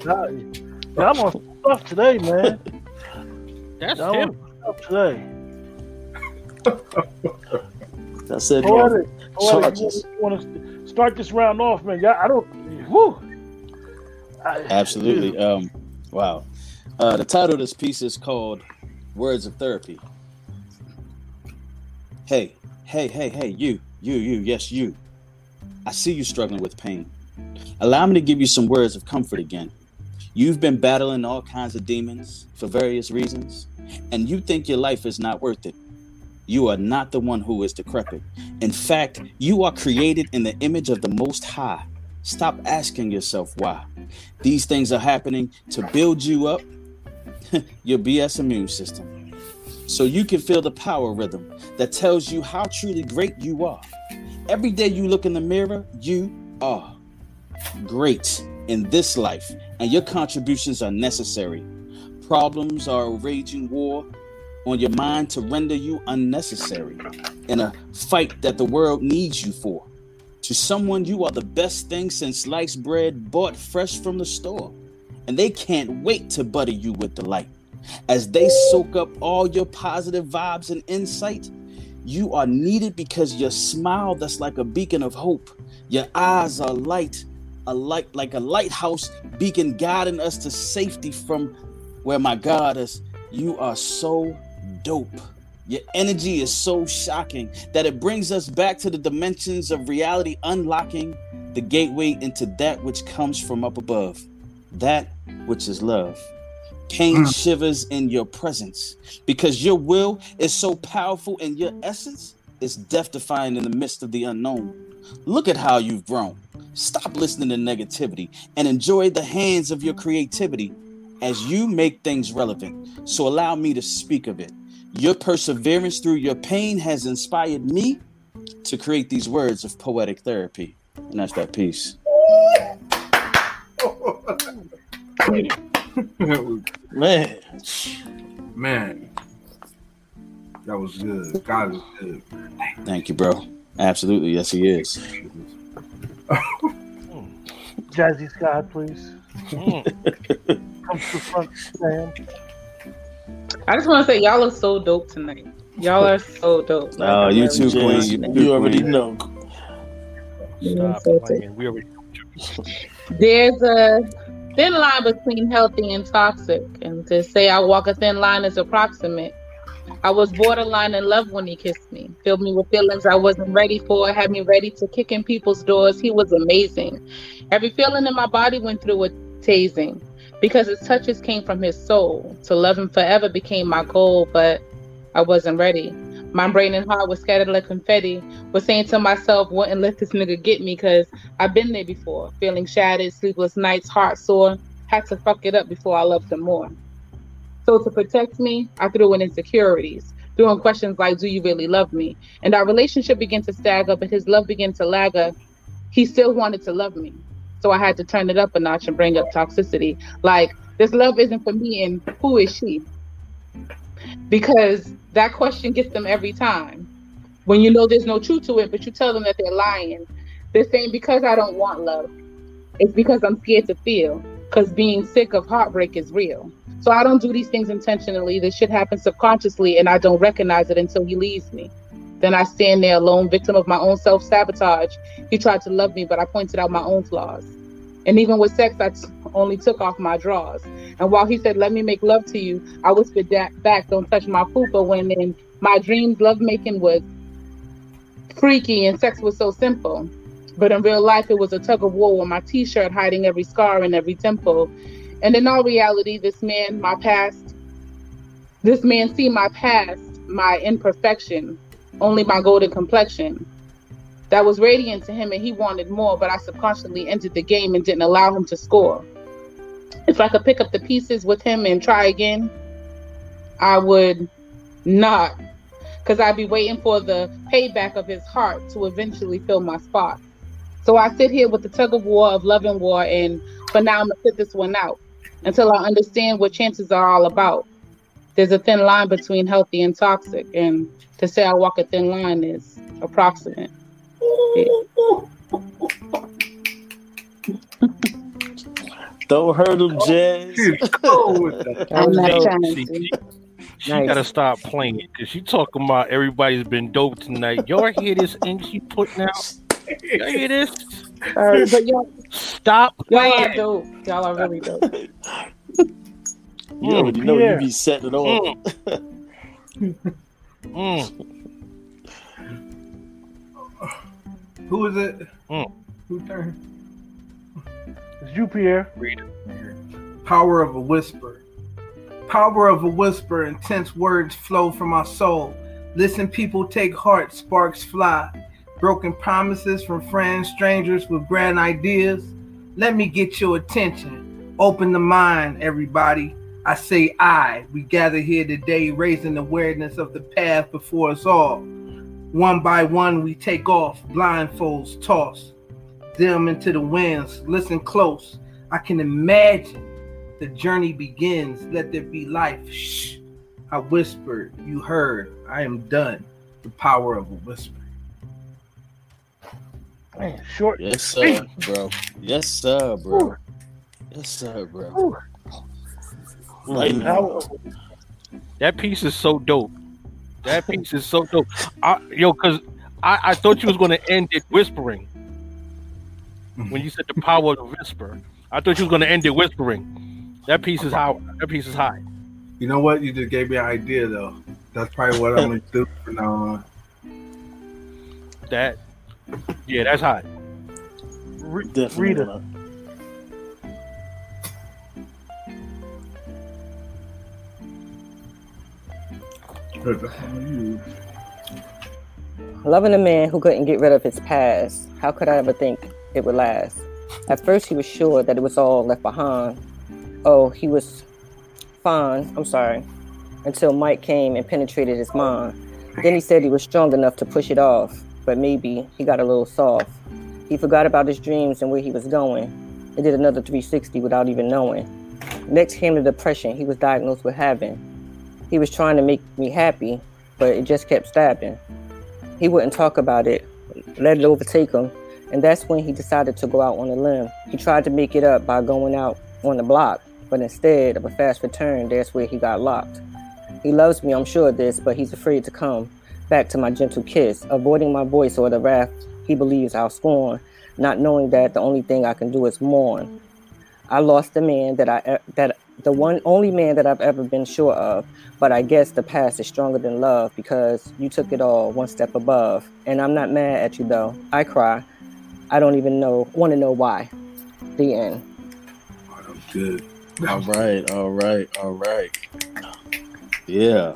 Nah, yeah, I'm on stuff today, man.
That's
Yeah, I'm
him.
on stuff today.
I said
Poetic, poetic,
charges.
you want to start this round off, man? Yeah, I don't. Whew. I-
Absolutely. Um, wow. Uh, the title of this piece is called Words of Therapy. Hey, hey, hey, hey, you, you, you, yes, you. I see you struggling with pain. Allow me to give you some words of comfort again. You've been battling all kinds of demons for various reasons, and you think your life is not worth it. You are not the one who is decrepit. In fact, you are created in the image of the Most High. Stop asking yourself why. These things are happening to build you up, your BS immune system, so you can feel the power rhythm that tells you how truly great you are. Every day you look in the mirror, you are great in this life, and your contributions are necessary. Problems are a raging war on your mind to render you unnecessary in a fight that the world needs you for. To someone, you are the best thing since sliced bread bought fresh from the store. And they can't wait to butter you with delight. As they soak up all your positive vibes and insight, you are needed because your smile that's like a beacon of hope. Your eyes are light, a light like a lighthouse beacon guiding us to safety from where my God is. You are so dope. Your energy is so shocking that it brings us back to the dimensions of reality, unlocking the gateway into that which comes from up above, that which is love. Pain hmm. shivers in your presence because your will is so powerful and your essence is death defying in the midst of the unknown. Look at how you've grown. Stop listening to negativity and enjoy the hands of your creativity as you make things relevant. So allow me to speak of it. Your perseverance through your pain has inspired me to create these words of poetic therapy. And that's that piece.
Man,
Man, that was good. God is good.
Thank you, bro. Absolutely. Yes, he is.
Jazzy Scott, please. Come to the front, Sam.
I just want to say y'all are so dope tonight. Y'all are so dope.
Oh, you too, queen.
Jazz,
You,
you already
queen.
know.
Stop
so
playing. We already.
There's a thin line between healthy and toxic, and to say I walk a thin line is approximate. I was borderline in love when he kissed me, filled me with feelings I wasn't ready for, had me ready to kick in people's doors. He was amazing. Every feeling in my body went through a tasing because his touches came from his soul. To love him forever became my goal, but I wasn't ready. My brain and heart was scattered like confetti. Was saying to myself, wouldn't let this nigga get me because I've been there before. Feeling shattered, sleepless nights, heart sore. Had to fuck it up before I loved him more. So to protect me, I threw in insecurities, threw in questions like, "Do you really love me?" And our relationship began to stagger, but his love began to lagger. He still wanted to love me, so I had to turn it up a notch and bring up toxicity. Like this love isn't for me, and who is she? Because that question gets them every time. When you know there's no truth to it, but you tell them that they're lying, they're saying because I don't want love, it's because I'm scared to feel. Because being sick of heartbreak is real. So I don't do these things intentionally. This shit happens subconsciously, and I don't recognize it until he leaves me. Then I stand there alone, victim of my own self sabotage. He tried to love me, but I pointed out my own flaws. And even with sex, I t- only took off my drawers. And while he said, "Let me make love to you," I whispered that back, "Don't touch my poopa." When in my dreams, lovemaking was freaky and sex was so simple. But in real life, it was a tug of war with my T-shirt hiding every scar and every temple. And in all reality, this man, my past, this man see my past, my imperfection, only my golden complexion. That was radiant to him, and he wanted more. But I subconsciously entered the game and didn't allow him to score. If I could pick up the pieces with him and try again, I would not, because I'd be waiting for the payback of his heart to eventually fill my spot. So I sit here with the tug of war of love and war, and for now I'm gonna sit this one out until I understand what chances are all about. There's a thin line between healthy and toxic, and to say I walk a thin line is approximate.
Don't hurt him, Jazz.
She's cold with that.
I'm not trying
She,
to.
she, She
Nice.
gotta stop playing because she talking about everybody's been dope tonight. Y'all hear this ink she putting out? Y'all hear this?
Uh, but y'all,
Stop
y'all are dope. Y'all are really dope.
You already know
Pierre.
you be setting it off.
Mm.
Who is it?
Mm.
Who turned?
It's you, Pierre.
Power of a whisper. Power of a whisper, intense words flow from my soul. Listen, people take heart, sparks fly. Broken promises from friends, strangers with grand ideas. Let me get your attention. Open the mind, everybody. I say I. We gather here today, raising awareness of the path before us all. One by one, we take off, blindfolds toss. Dim into the winds, listen close. I can imagine the journey begins. Let there be life. Shh. I whispered, you heard. I am done. The power of a whisper.
Man, short.
Yes, sir, bro. Yes, sir, bro. Yes, sir, bro. Right mm. now.
That piece is so dope. That piece is so dope. I, yo, because I, I thought you was gonna end it whispering. When you said the power of the whisper, I thought you was gonna end it whispering. That piece is high. That piece is high.
You know what? You just gave me an idea, though. That's probably what I'm gonna do from now on.
That, yeah, that's high.
Re-
Definitely.
Rita.
not.
Loving a man who couldn't get rid of his past, how could I ever think it would last? At first, he was sure that it was all left behind. Oh, he was fine, I'm sorry, until Mike came and penetrated his mind. Then he said he was strong enough to push it off, but maybe he got a little soft. He forgot about his dreams and where he was going and did another 360 without even knowing. Next came the depression he was diagnosed with having. He was trying to make me happy, but it just kept stabbing. He wouldn't talk about it, let it overtake him, and that's when he decided to go out on a limb. He tried to make it up by going out on the block, but instead of a fast return, that's where he got locked. He loves me, I'm sure of this, but he's afraid to come back to my gentle kiss, avoiding my voice or the wrath he believes I'll scorn, not knowing that the only thing I can do is mourn. I lost the man that I that the one only man that I've ever been sure of, but I guess the past is stronger than love because you took it all one step above. And I'm not mad at you though. I cry. I don't even know want to know why. The end.
Oh, that was good.
All right, all right, all right. Yeah.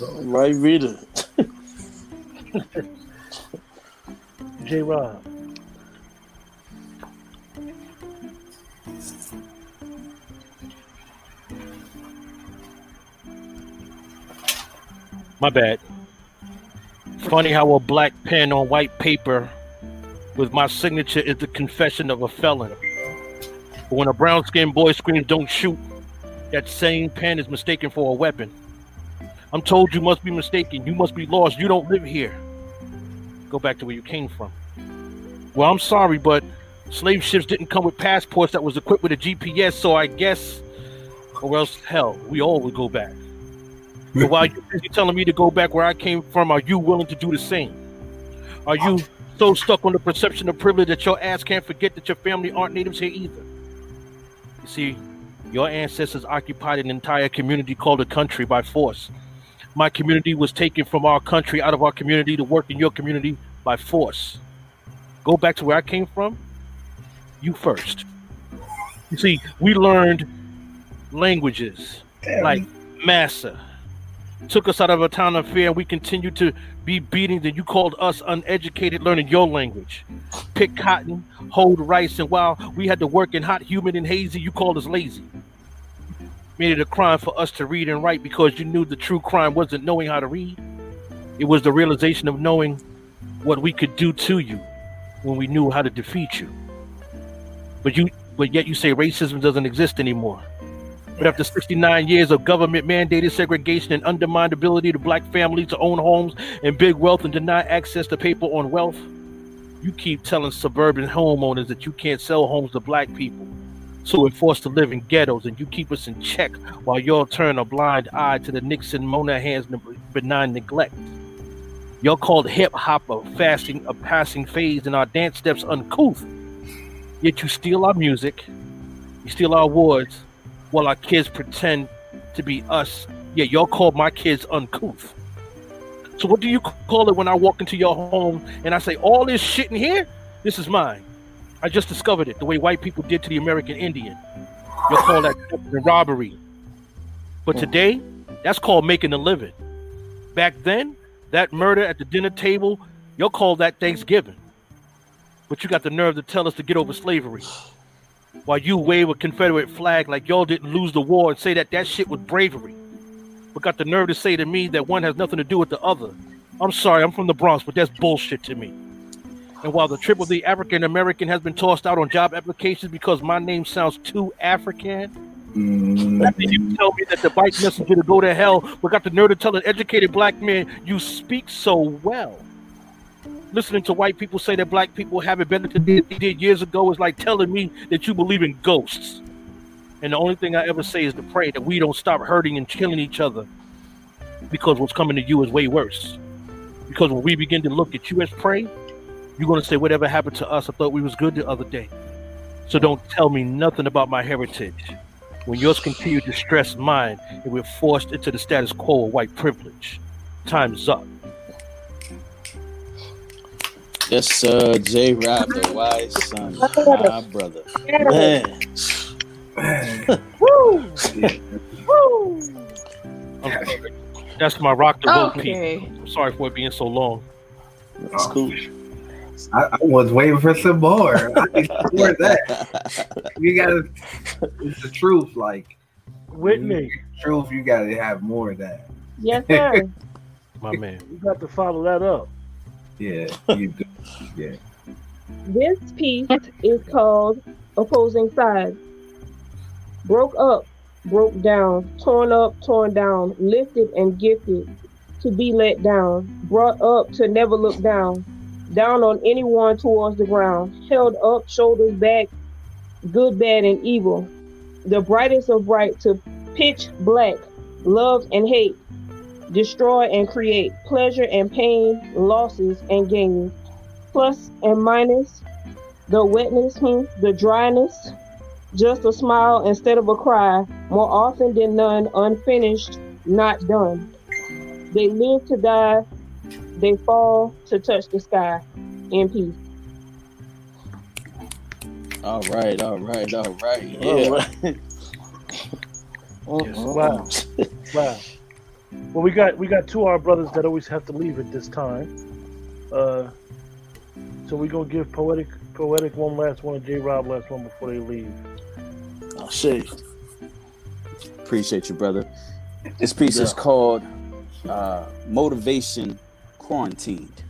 All right, reader.
J Rob.
My bad. Funny how a black pen on white paper with my signature is the confession of a felon. But when a brown skinned boy screams, don't shoot, that same pen is mistaken for a weapon. I'm told you must be mistaken. You must be lost. You don't live here. Go back to where you came from. Well, I'm sorry, but slave ships didn't come with passports that was equipped with a GPS, so I guess, or else, hell, we all would go back. But while you're busy telling me to go back where I came from, are you willing to do the same? Are you so stuck on the perception of privilege that your ass can't forget that your family aren't natives here either? You see, your ancestors occupied an entire community called a country by force. My community was taken from our country out of our community to work in your community by force. Go back to where I came from? You first. You see, we learned languages like massa, took us out of a town of fear and we continued to be beating and you called us uneducated learning your language. Pick cotton hold rice and while we had to work in hot humid and hazy you called us lazy. Made it a crime for us to read and write because you knew the true crime wasn't knowing how to read. It was the realization of knowing what we could do to you when we knew how to defeat you. But you but yet you say racism doesn't exist anymore but after 69 years of government mandated segregation and undermined ability to black families to own homes and big wealth and deny access to paper on wealth, you keep telling suburban homeowners that you can't sell homes to black people. So we're forced to live in ghettos, and you keep us in check while y'all turn a blind eye to the Nixon Moynihan's benign neglect. Y'all called hip hop a fasting, a passing phase, and our dance steps uncouth. Yet you steal our music, you steal our awards, while our kids pretend to be us. Yeah, y'all call my kids uncouth. So what do you call it when I walk into your home and I say, all this shit in here, this is mine. I just discovered it the way white people did to the American Indian. You'll call that robbery. But today, that's called making a living. Back then, that murder at the dinner table, you'll call that Thanksgiving. But you got the nerve to tell us to get over slavery. While you wave a Confederate flag like y'all didn't lose the war and say that that shit was bravery. But got the nerve to say to me that one has nothing to do with the other. I'm sorry, I'm from the Bronx, but that's bullshit to me. And while the triple D African American has been tossed out on job applications because my name sounds too African,
Mm,
after you tell me that the white messenger to go to hell, but got the nerve to tell an educated black man you speak so well. Listening to white people say that black people have it better than they did years ago is like telling me that you believe in ghosts. And the only thing I ever say is to pray that we don't stop hurting and killing each other because what's coming to you is way worse. Because when we begin to look at you as prey, you're going to say, Whatever happened to us? I thought we was good the other day. So don't tell me nothing about my heritage when yours continue to stress mine and we're forced into the status quo of white privilege. Time's up.
Yes, sir. J Rob, the wise son, my brother.
Man,
I'm sorry. That's my rock the boat piece.
Okay.
I'm sorry for it being so long.
that's cool.
I, I was waiting for some more. I need some more of that. You gotta. It's the truth. Like
Whitney,
truth, you gotta have more of that.
Yes, sir.
My man.
you got to follow that up.
Yeah. Yeah.
This piece is called Opposing Sides. Broke up, broke down, torn up, torn down, lifted and gifted to be let down, brought up to never look down, down on anyone towards the ground, held up, shoulders back, good, bad, and evil, the brightest of bright to pitch black, love and hate, destroy and create, pleasure and pain, losses and gains, plus and minus, the wetness, hmm, the dryness, just a smile instead of a cry, more often than none, unfinished, not done. They live to die, they fall to touch the sky in peace.
All right, all right, all right.
All
Yeah.
right.
Wow. Wow. Well, we got we got two of our brothers that always have to leave at this time. Uh, so we gonna give poetic poetic one last one and J Rob last one before they leave.
Oh, shit.
Appreciate you, brother. This piece is called uh, Motivation Quarantined.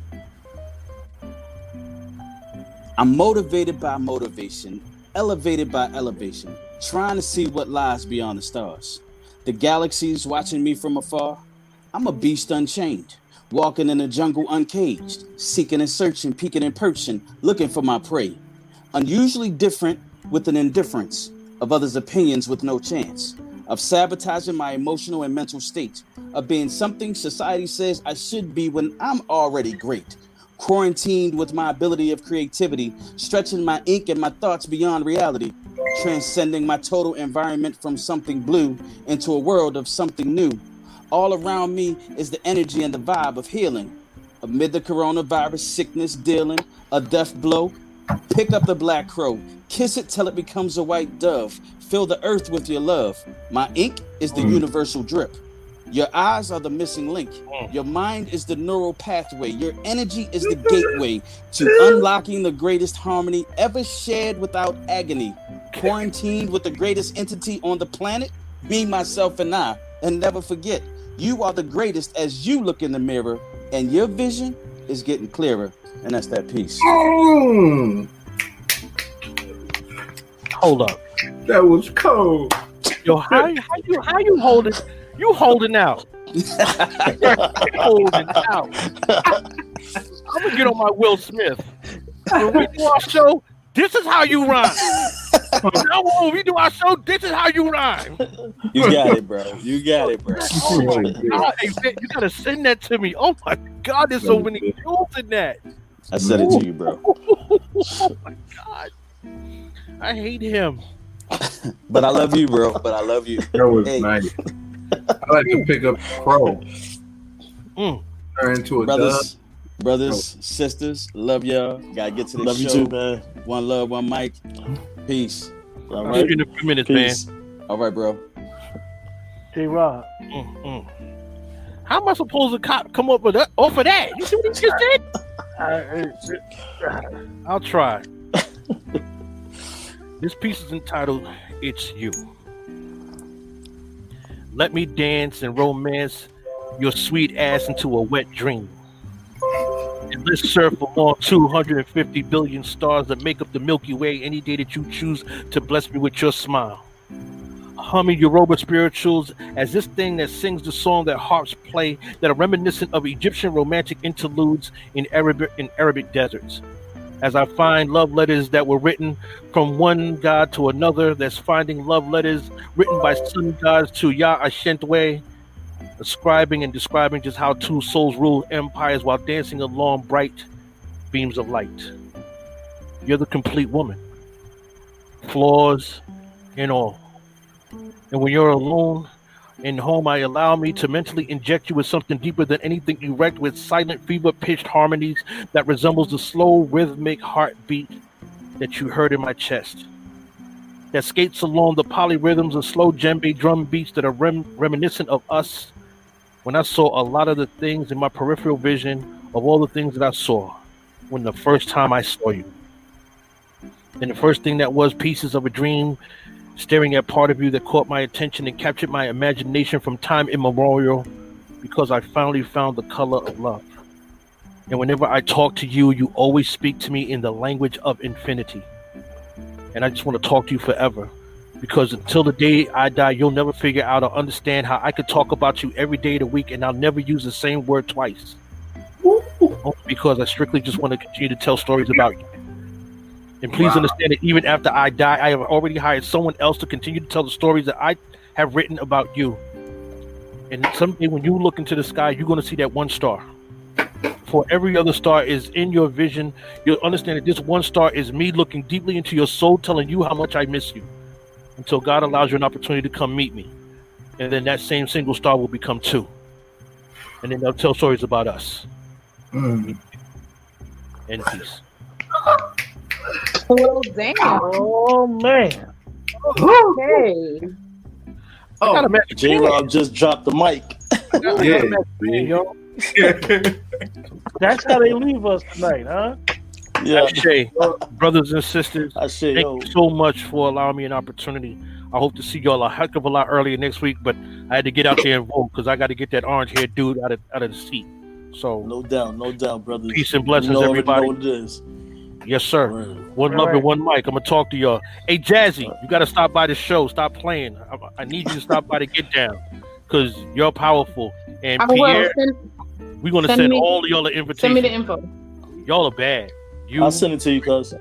I'm motivated by motivation, elevated by elevation, trying to see what lies beyond the stars. The galaxies watching me from afar. I'm a beast unchained, walking in the jungle uncaged, seeking and searching, peeking and perching, looking for my prey. Unusually different with an indifference of others' opinions with no chance, of sabotaging my emotional and mental state, of being something society says I should be when I'm already great. Quarantined with my ability of creativity, stretching my ink and my thoughts beyond reality, transcending my total environment from something blue into a world of something new. All around me is the energy and the vibe of healing. Amid the coronavirus sickness dealing, a death blow, pick up the black crow, kiss it till it becomes a white dove, fill the earth with your love. My ink is the mm. universal drip. Your eyes are the missing link. Your mind is the neural pathway. Your energy is the gateway to unlocking the greatest harmony ever shared without agony. Quarantined with the greatest entity on the planet, me, myself, and I. And never forget, you are the greatest as you look in the mirror, and your vision is getting clearer. And that's that piece.
Mm,
Hold up.
that was cold.
Yo, how, how you how you holding you holding out? holding out. I'm gonna get on my Will Smith. When we do our show, this is how you run. now when we do our show, this is how you rhyme.
You got it, bro. You got it, bro.
Oh my god, hey, you gotta send that to me. Oh my god, there's so many kills in that.
I said it to you, bro.
Oh my god. I hate him.
But I love you, bro. But I love you.
That was
Hey.
nice. I like to pick up pro.
Mm.
Turn into a
brothers, brothers, sisters, love y'all. Gotta get to the
Love
show.
you too, man.
One love, one mic. Peace.
All
I'll see
right.
you in a few minutes,
Peace. All right, bro.
J Rob.
Mm, mm. How am I supposed to co- come up with that off of that? You see what he just did? I'll try. this piece is entitled It's You. Let me dance and romance your sweet ass into a wet dream. And let's surf along 250 billion stars that make up the Milky Way any day that you choose to bless me with your smile. Humming Yoruba spirituals as this thing that sings the song that harps play that are reminiscent of Egyptian romantic interludes in Arabic in Arabic deserts. As I find love letters that were written from one god to another, that's finding love letters written by sun gods to Yah Ashentwe, ascribing and describing just how two souls rule empires while dancing along bright beams of light. You're the complete woman, flaws and all. And when you're alone in home, I allow me to mentally inject you with something deeper than anything wrecked with silent, fever pitched harmonies that resembles the slow, rhythmic heartbeat that you heard in my chest. That skates along the polyrhythms of slow djembe drum beats that are rem- reminiscent of us when I saw a lot of the things in my peripheral vision of all the things that I saw when the first time I saw you. And the first thing that was pieces of a dream staring at part of you that caught my attention and captured my imagination from time immemorial because I finally found the color of love. And whenever I talk to you, you always speak to me in the language of infinity. And I just want to talk to you forever because until the day I die, you'll never figure out or understand how I could talk about you every day of the week and I'll never use the same word twice. Only because I strictly just want to continue to tell stories about you. And please
Wow.
understand that even after I die, I have already hired someone else to continue to tell the stories that I have written about you. And someday when you look into the sky, you're going to see that one star. For every other star is in your vision, you'll understand that this one star is me looking deeply into your soul, telling you how much I miss you. Until God allows you an opportunity to come meet me. And then that same single star will become two. And then they'll tell stories about us.
Mm.
And peace.
Well, damn.
Oh man.
Okay.
I got a
Oh,
magic
J
pen.
Rob just dropped the mic.
I got a
Yeah,
magic pen, yo.
That's how they leave us tonight, huh?
Yeah,
Shay, brothers and sisters,
I say,
thank
yo,
you so much for allowing me an opportunity. I hope to see y'all a heck of a lot earlier next week, but I had to get out there and vote because I got to get that orange haired dude out of out of the seat. So
no doubt, no doubt, brothers.
peace and blessings,
you know, already
everybody.
Know what it is.
Yes, sir.
Word.
One love
Alright.
and one mic. I'm gonna talk to y'all. Hey, Jazzy, you got to stop by the show. Stop playing. I, I need you to stop by to get down because you're powerful. And
I will.
Pierre,
Send,
we're gonna
send
send,
me-
all of y'all an
send me the info.
Y'all are bad. You,
I'll send it to you, cuz.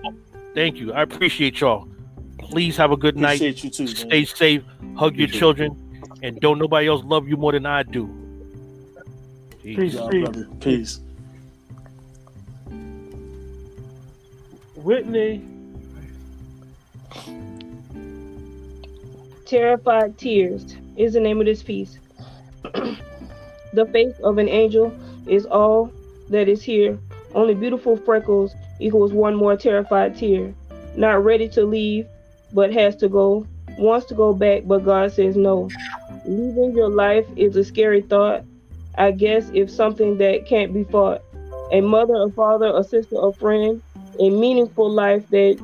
thank you. I appreciate y'all. Please have a good night.
You too, man.
Stay safe. Hug your
Appreciate it.
children, and don't nobody else love you more than I do. Peace.
Peace.
Brother. Peace.
Whitney.
Terrified Tears is the name of this piece. the face of an angel is all that is here. Only beautiful freckles equals one more terrified tear. Not ready to leave, but has to go. Wants to go back, but God says no. Leaving your life is a scary thought. I guess if something that can't be fought. A mother, a father, a sister, a friend, a meaningful life that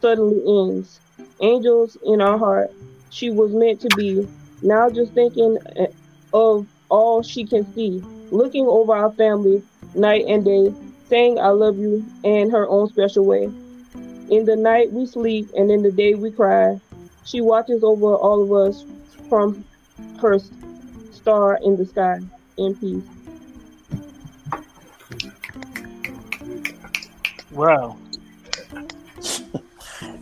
suddenly ends. Angels in our heart, she was meant to be. Now just thinking uh, of all she can see, looking over our family night and day, saying I love you in her own special way. In the night we sleep and in the day we cry. She watches over all of us from her star in the sky. In peace.
Wow.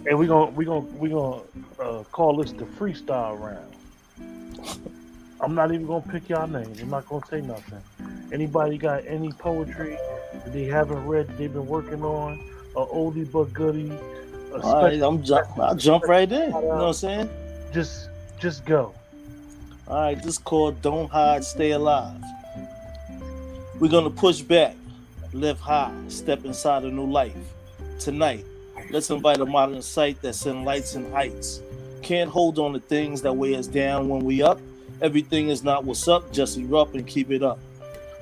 and we're gonna we gonna we gonna uh, call this the freestyle round. I'm not even gonna pick y'all names. I'm not gonna say nothing. Anybody got any poetry that they haven't read, that they've been working on, a oldie but goodie,
All right, I'm jump. I'll jump right in. You know what I'm saying?
just just go.
All right, this is called "Don't Hide, Stay Alive." We're gonna push back, live high, step inside a new life. Tonight, let's invite a modern sight that send lights and heights. Can't hold on to things that weigh us down when we up. Everything is not what's up, just erupt and keep it up.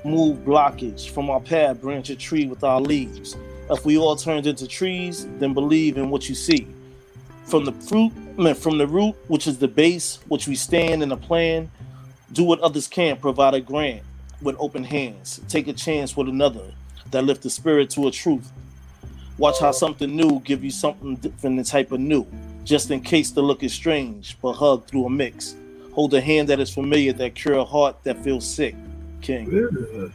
Move blockage from our path, branch a tree with our leaves. If we all turned into trees, then believe in what you see. From the fruit, from the root, which is the base, which we stand in a plan, do what others can't, provide a grant with open hands. Take a chance with another that lift the spirit to a truth. Watch how something new give you something different and type of new. Just in case the look is strange, but hug through a mix. Hold a hand that is familiar, that cure a heart that feels sick. King.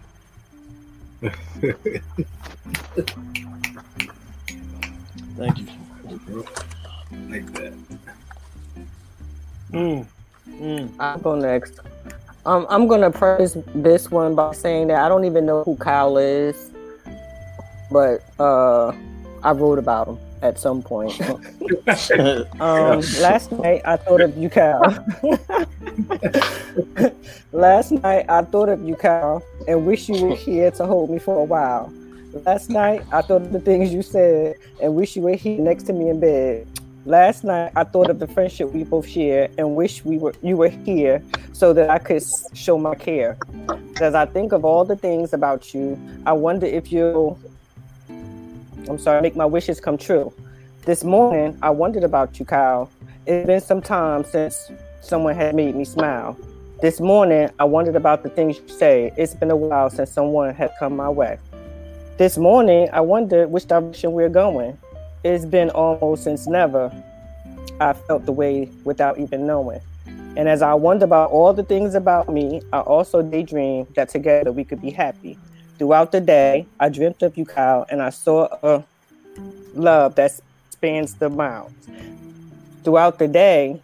Thank you.
like that.
Mm. Mm.
I'll go next. Um, I'm gonna preface this one by saying that I don't even know who Kyle is, but uh, I wrote about him at some point. um, last night I thought of you, Kyle. last night I thought of you, Kyle, and wish you were here to hold me for a while. Last night I thought of the things you said and wish you were here next to me in bed. Last night I thought of the friendship we both share and wish we were you were here so that I could show my care. As I think of all the things about you, I wonder if you'll I'm sorry, make my wishes come true. This morning I wondered about you, Kyle. It's been some time since someone had made me smile. This morning I wondered about the things you say. It's been a while since someone had come my way. This morning I wondered which direction we're going. It's been almost since never I felt the way without even knowing. And as I wonder about all the things about me, I also daydream that together we could be happy. Throughout the day, I dreamt of you, Kyle, and I saw a love that spans the miles. Throughout the day,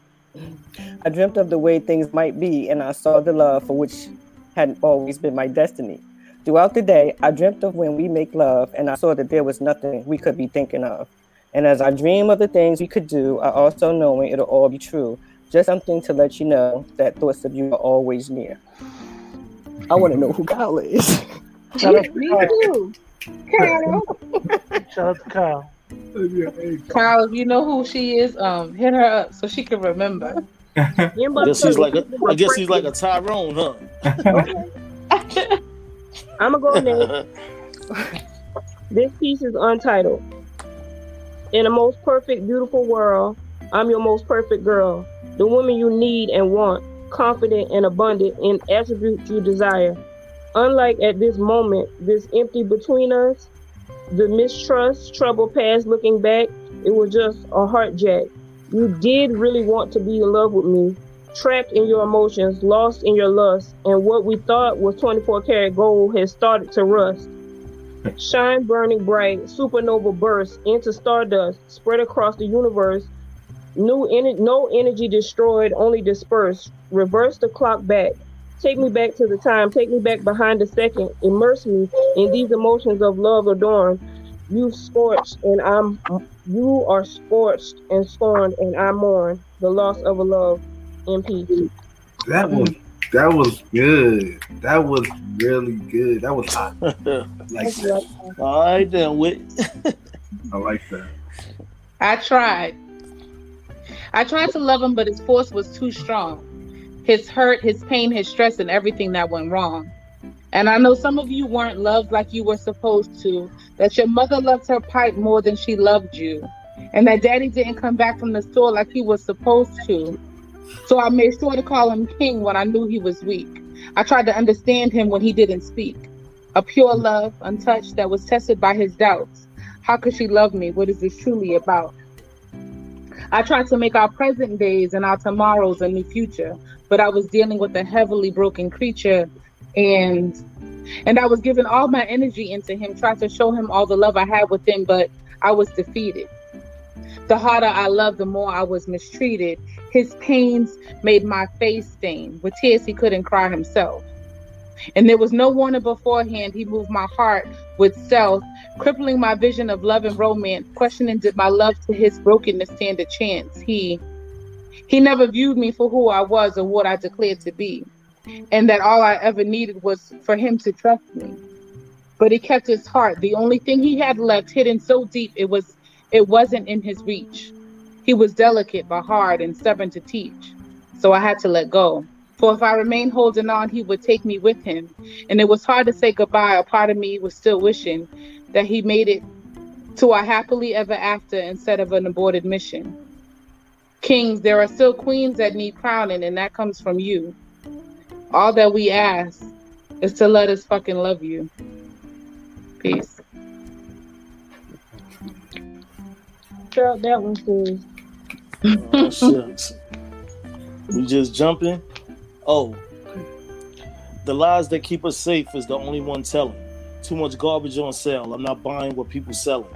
I dreamt of the way things might be, and I saw the love for which had always been my destiny. Throughout the day, I dreamt of when we make love, and I saw that there was nothing we could be thinking of. And as I dream of the things we could do, I also knowing it'll all be true. Just something to let you know that thoughts of you are always near. I want to know who Kyle is. Shout out to
Me
Kyle.
too. Kyle.
Shout out to Kyle.
Kyle, if you know who she is, um, hit her up so she can remember.
I guess he's like a, I guess he's like a Tyrone, huh?
I'm gonna go next. This piece is untitled. In a most perfect, beautiful world, I'm your most perfect girl. The woman you need and want, confident and abundant in attributes you desire. Unlike at this moment, this empty between us, the mistrust, trouble past looking back, it was just a heart jack. You did really want to be in love with me, trapped in your emotions, lost in your lust, and what we thought was 24 karat gold has started to rust. Shine burning bright, supernova burst into stardust, spread across the universe. New ener- no energy destroyed, only dispersed. Reverse the clock back. Take me back to the time. Take me back behind the second. Immerse me in these emotions of love adorned. You scorched and I'm you are scorched and scorned and I mourn the loss of a love in peace.
That mm. was that was good. That was really good. That was hot. Like that.
All right then, Whit.
I like that.
I tried. I tried to love him, but his force was too strong. His hurt, his pain, his stress, and everything that went wrong. And I know some of you weren't loved like you were supposed to, that your mother loved her pipe more than she loved you, and that daddy didn't come back from the store like he was supposed to. So I made sure to call him king when I knew he was weak. I tried to understand him when he didn't speak. A pure love, untouched, that was tested by his doubts. How could she love me? What is this truly about? I tried to make our present days and our tomorrows a new future, but I was dealing with a heavily broken creature and and I was giving all my energy into him, trying to show him all the love I had with him, but I was defeated. The harder I loved, the more I was mistreated. His pains made my face stain. With tears, he couldn't cry himself. And there was no warning beforehand. He moved my heart with self, crippling my vision of love and romance, questioning did my love to his brokenness stand a chance. He he never viewed me for who I was or what I declared to be. And that all I ever needed was for him to trust me. But he kept his heart. The only thing he had left hidden so deep it was it wasn't in his reach. He was delicate but hard and stubborn to teach. So I had to let go. For if I remained holding on, he would take me with him. And it was hard to say goodbye. A part of me was still wishing that he made it to a happily ever after instead of an aborted mission. Kings, there are still queens that need crowning, and that comes from you. All that we ask is to let us fucking love you. Peace.
Felt that one too.
Oh, shit. we just jumping. Oh, the lies that keep us safe is the only one telling. Too much garbage on sale. I'm not buying what people selling.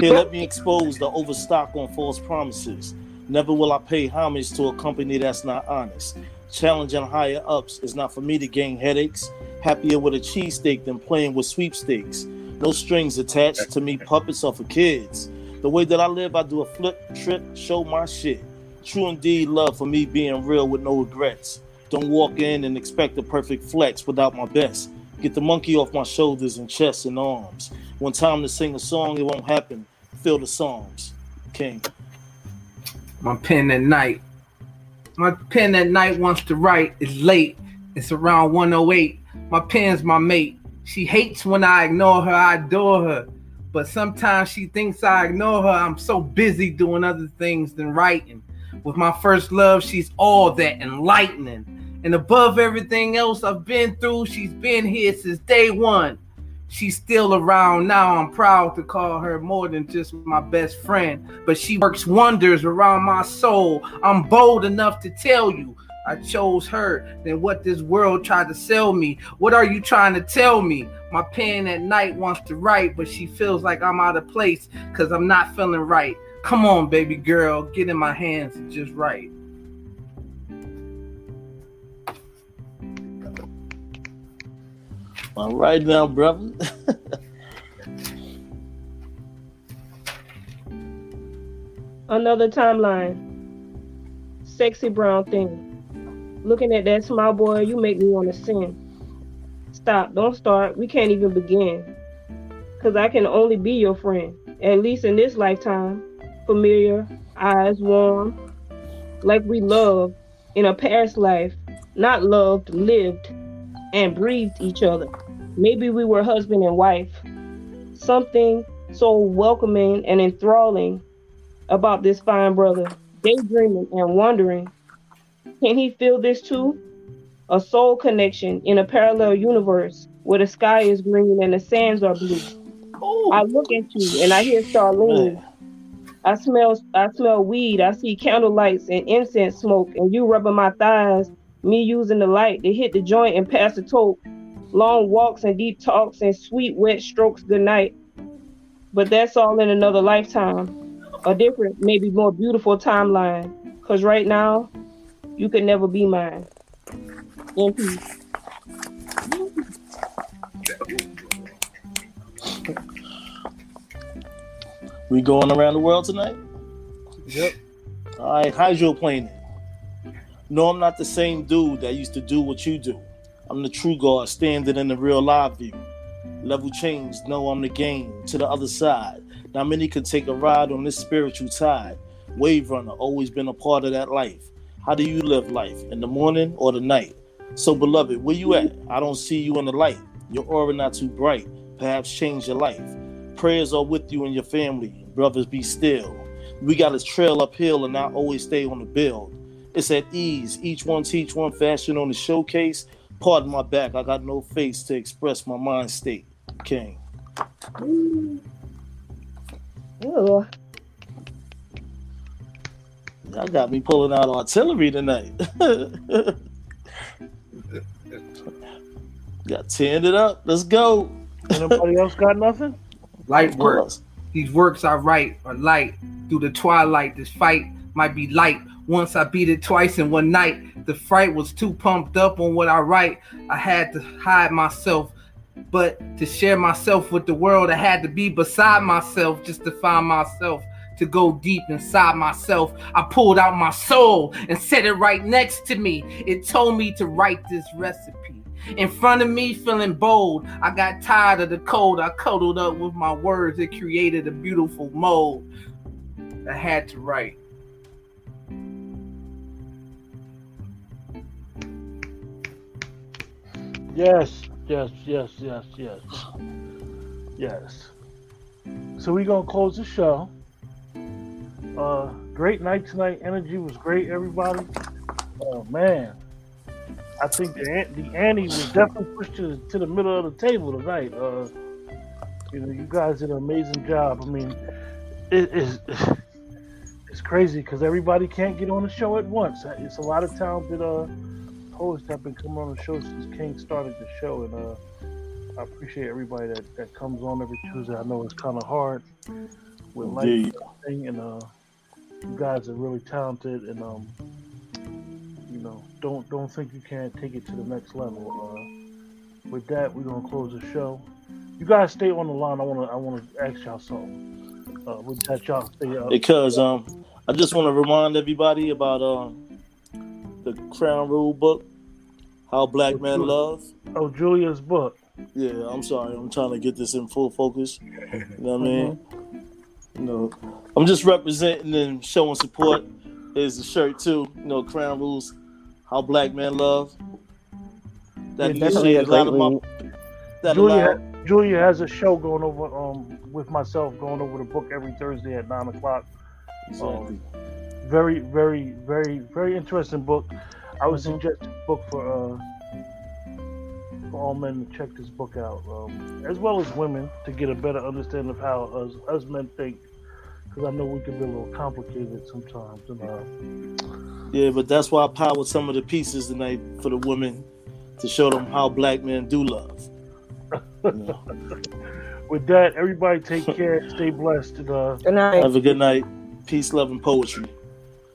Here, let me expose the overstock on false promises. Never will I pay homage to a company that's not honest. Challenging higher ups is not for me to gain headaches. Happier with a cheesesteak than playing with sweepstakes. No strings attached to me, puppets are for kids. The way that I live, I do a flip, trip, show my shit. True indeed, love for me being real with no regrets. Don't walk in and expect a perfect flex without my best. Get the monkey off my shoulders and chest and arms. When time to sing a song, it won't happen. Feel the psalms. King.
My pen at night. My pen at night wants to write. It's late. It's around 108. My pen's my mate. She hates when I ignore her. I adore her. But sometimes she thinks I ignore her. I'm so busy doing other things than writing. With my first love, she's all that enlightening. And above everything else I've been through, she's been here since day one. She's still around now. I'm proud to call her more than just my best friend, but she works wonders around my soul. I'm bold enough to tell you I chose her than what this world tried to sell me. What are you trying to tell me? My pen at night wants to write, but she feels like I'm out of place because I'm not feeling right. Come on, baby girl, get in my hands and just write.
All right now, brother.
Another timeline. Sexy brown thing. Looking at that small boy, you make me want to sin. Stop, don't start. We can't even begin. Cause I can only be your friend, at least in this lifetime. Familiar, eyes warm, like we loved in a past life, not loved, lived, and breathed each other. Maybe we were husband and wife. Something so welcoming and enthralling about this fine brother, daydreaming and wondering can he feel this too? A soul connection in a parallel universe where the sky is green and the sands are blue. I look at you and I hear Charlene. I smell I smell weed. I see candle lights and incense smoke, and you rubbing my thighs. Me using the light to hit the joint and pass the toke. Long walks and deep talks and sweet wet strokes. Good night. But that's all in another lifetime, a different, maybe more beautiful timeline. Cause right now, you could never be mine. In peace.
We going around the world tonight?
Yep.
All right, how's your hydroplaning. No, I'm not the same dude that used to do what you do. I'm the true God standing in the real live view. Level change, no, I'm the game to the other side. Now many could take a ride on this spiritual tide. Wave runner, always been a part of that life. How do you live life? In the morning or the night? So beloved, where you at? I don't see you in the light. Your aura not too bright. Perhaps change your life. Prayers are with you and your family. Brothers, be still. We got to trail uphill and not always stay on the build. It's at ease. Each one teach one fashion on the showcase. Pardon my back. I got no face to express my mind state. King.
Ew.
Y'all got me pulling out artillery tonight. got tanned it up. Let's go.
Anybody else got nothing?
Light works. These works I write are light through the twilight. This fight might be light. Once I beat it twice in one night. The fright was too pumped up on what I write. I had to hide myself. But to share myself with the world, I had to be beside myself just to find myself to go deep inside myself. I pulled out my soul and set it right next to me. It told me to write this recipe. In front of me, feeling bold, I got tired of the cold. I cuddled up with my words. It created a beautiful mold. I had to write.
Yes, yes, yes, yes, yes. Yes. So we're gonna close the show. Uh great night tonight. Energy was great, everybody. Oh man. I think the the ante was definitely pushed to, to the middle of the table tonight. Uh you know, you guys did an amazing job. I mean, it is it's crazy because everybody can't get on the show at once. It's a lot of talented uh hosts have been coming on the show since King started the show, and uh, I appreciate everybody that, that comes on every Tuesday. I know it's kind of hard with life and and uh, you guys are really talented, and um, you know, don't don't think you can't take it to the next level. Uh, with that, we're gonna close the show. You guys stay on the line. I wanna I wanna ask y'all something. Uh, with that, y'all stay up.
because um, I just want to remind everybody about um, the Crown Rule book, How Black Men Love.
Oh, Julia's book.
Yeah, I'm sorry, I'm trying to get this in full focus. You know what I mean? You know, I'm just representing and showing support. Is the shirt too? You know, Crown Rules, How Black Men Love. That
Yeah, definitely a
lot of my. That
Julia,
allowed,
Julia has a show going over um with myself going over the book every Thursday at nine o'clock.
exactly.
Very, very, very, very interesting book. I would suggest this book for uh for all men to check this book out, um, as well as women to get a better understanding of how us, us men think. Because I know we can be a little complicated sometimes. And, uh,
Yeah, but that's why I powered some of the pieces tonight for the women to show them how black men do love. You know.
with that, everybody take care, stay blessed, and uh,
Good night.
Have a good night. Peace, love, and poetry.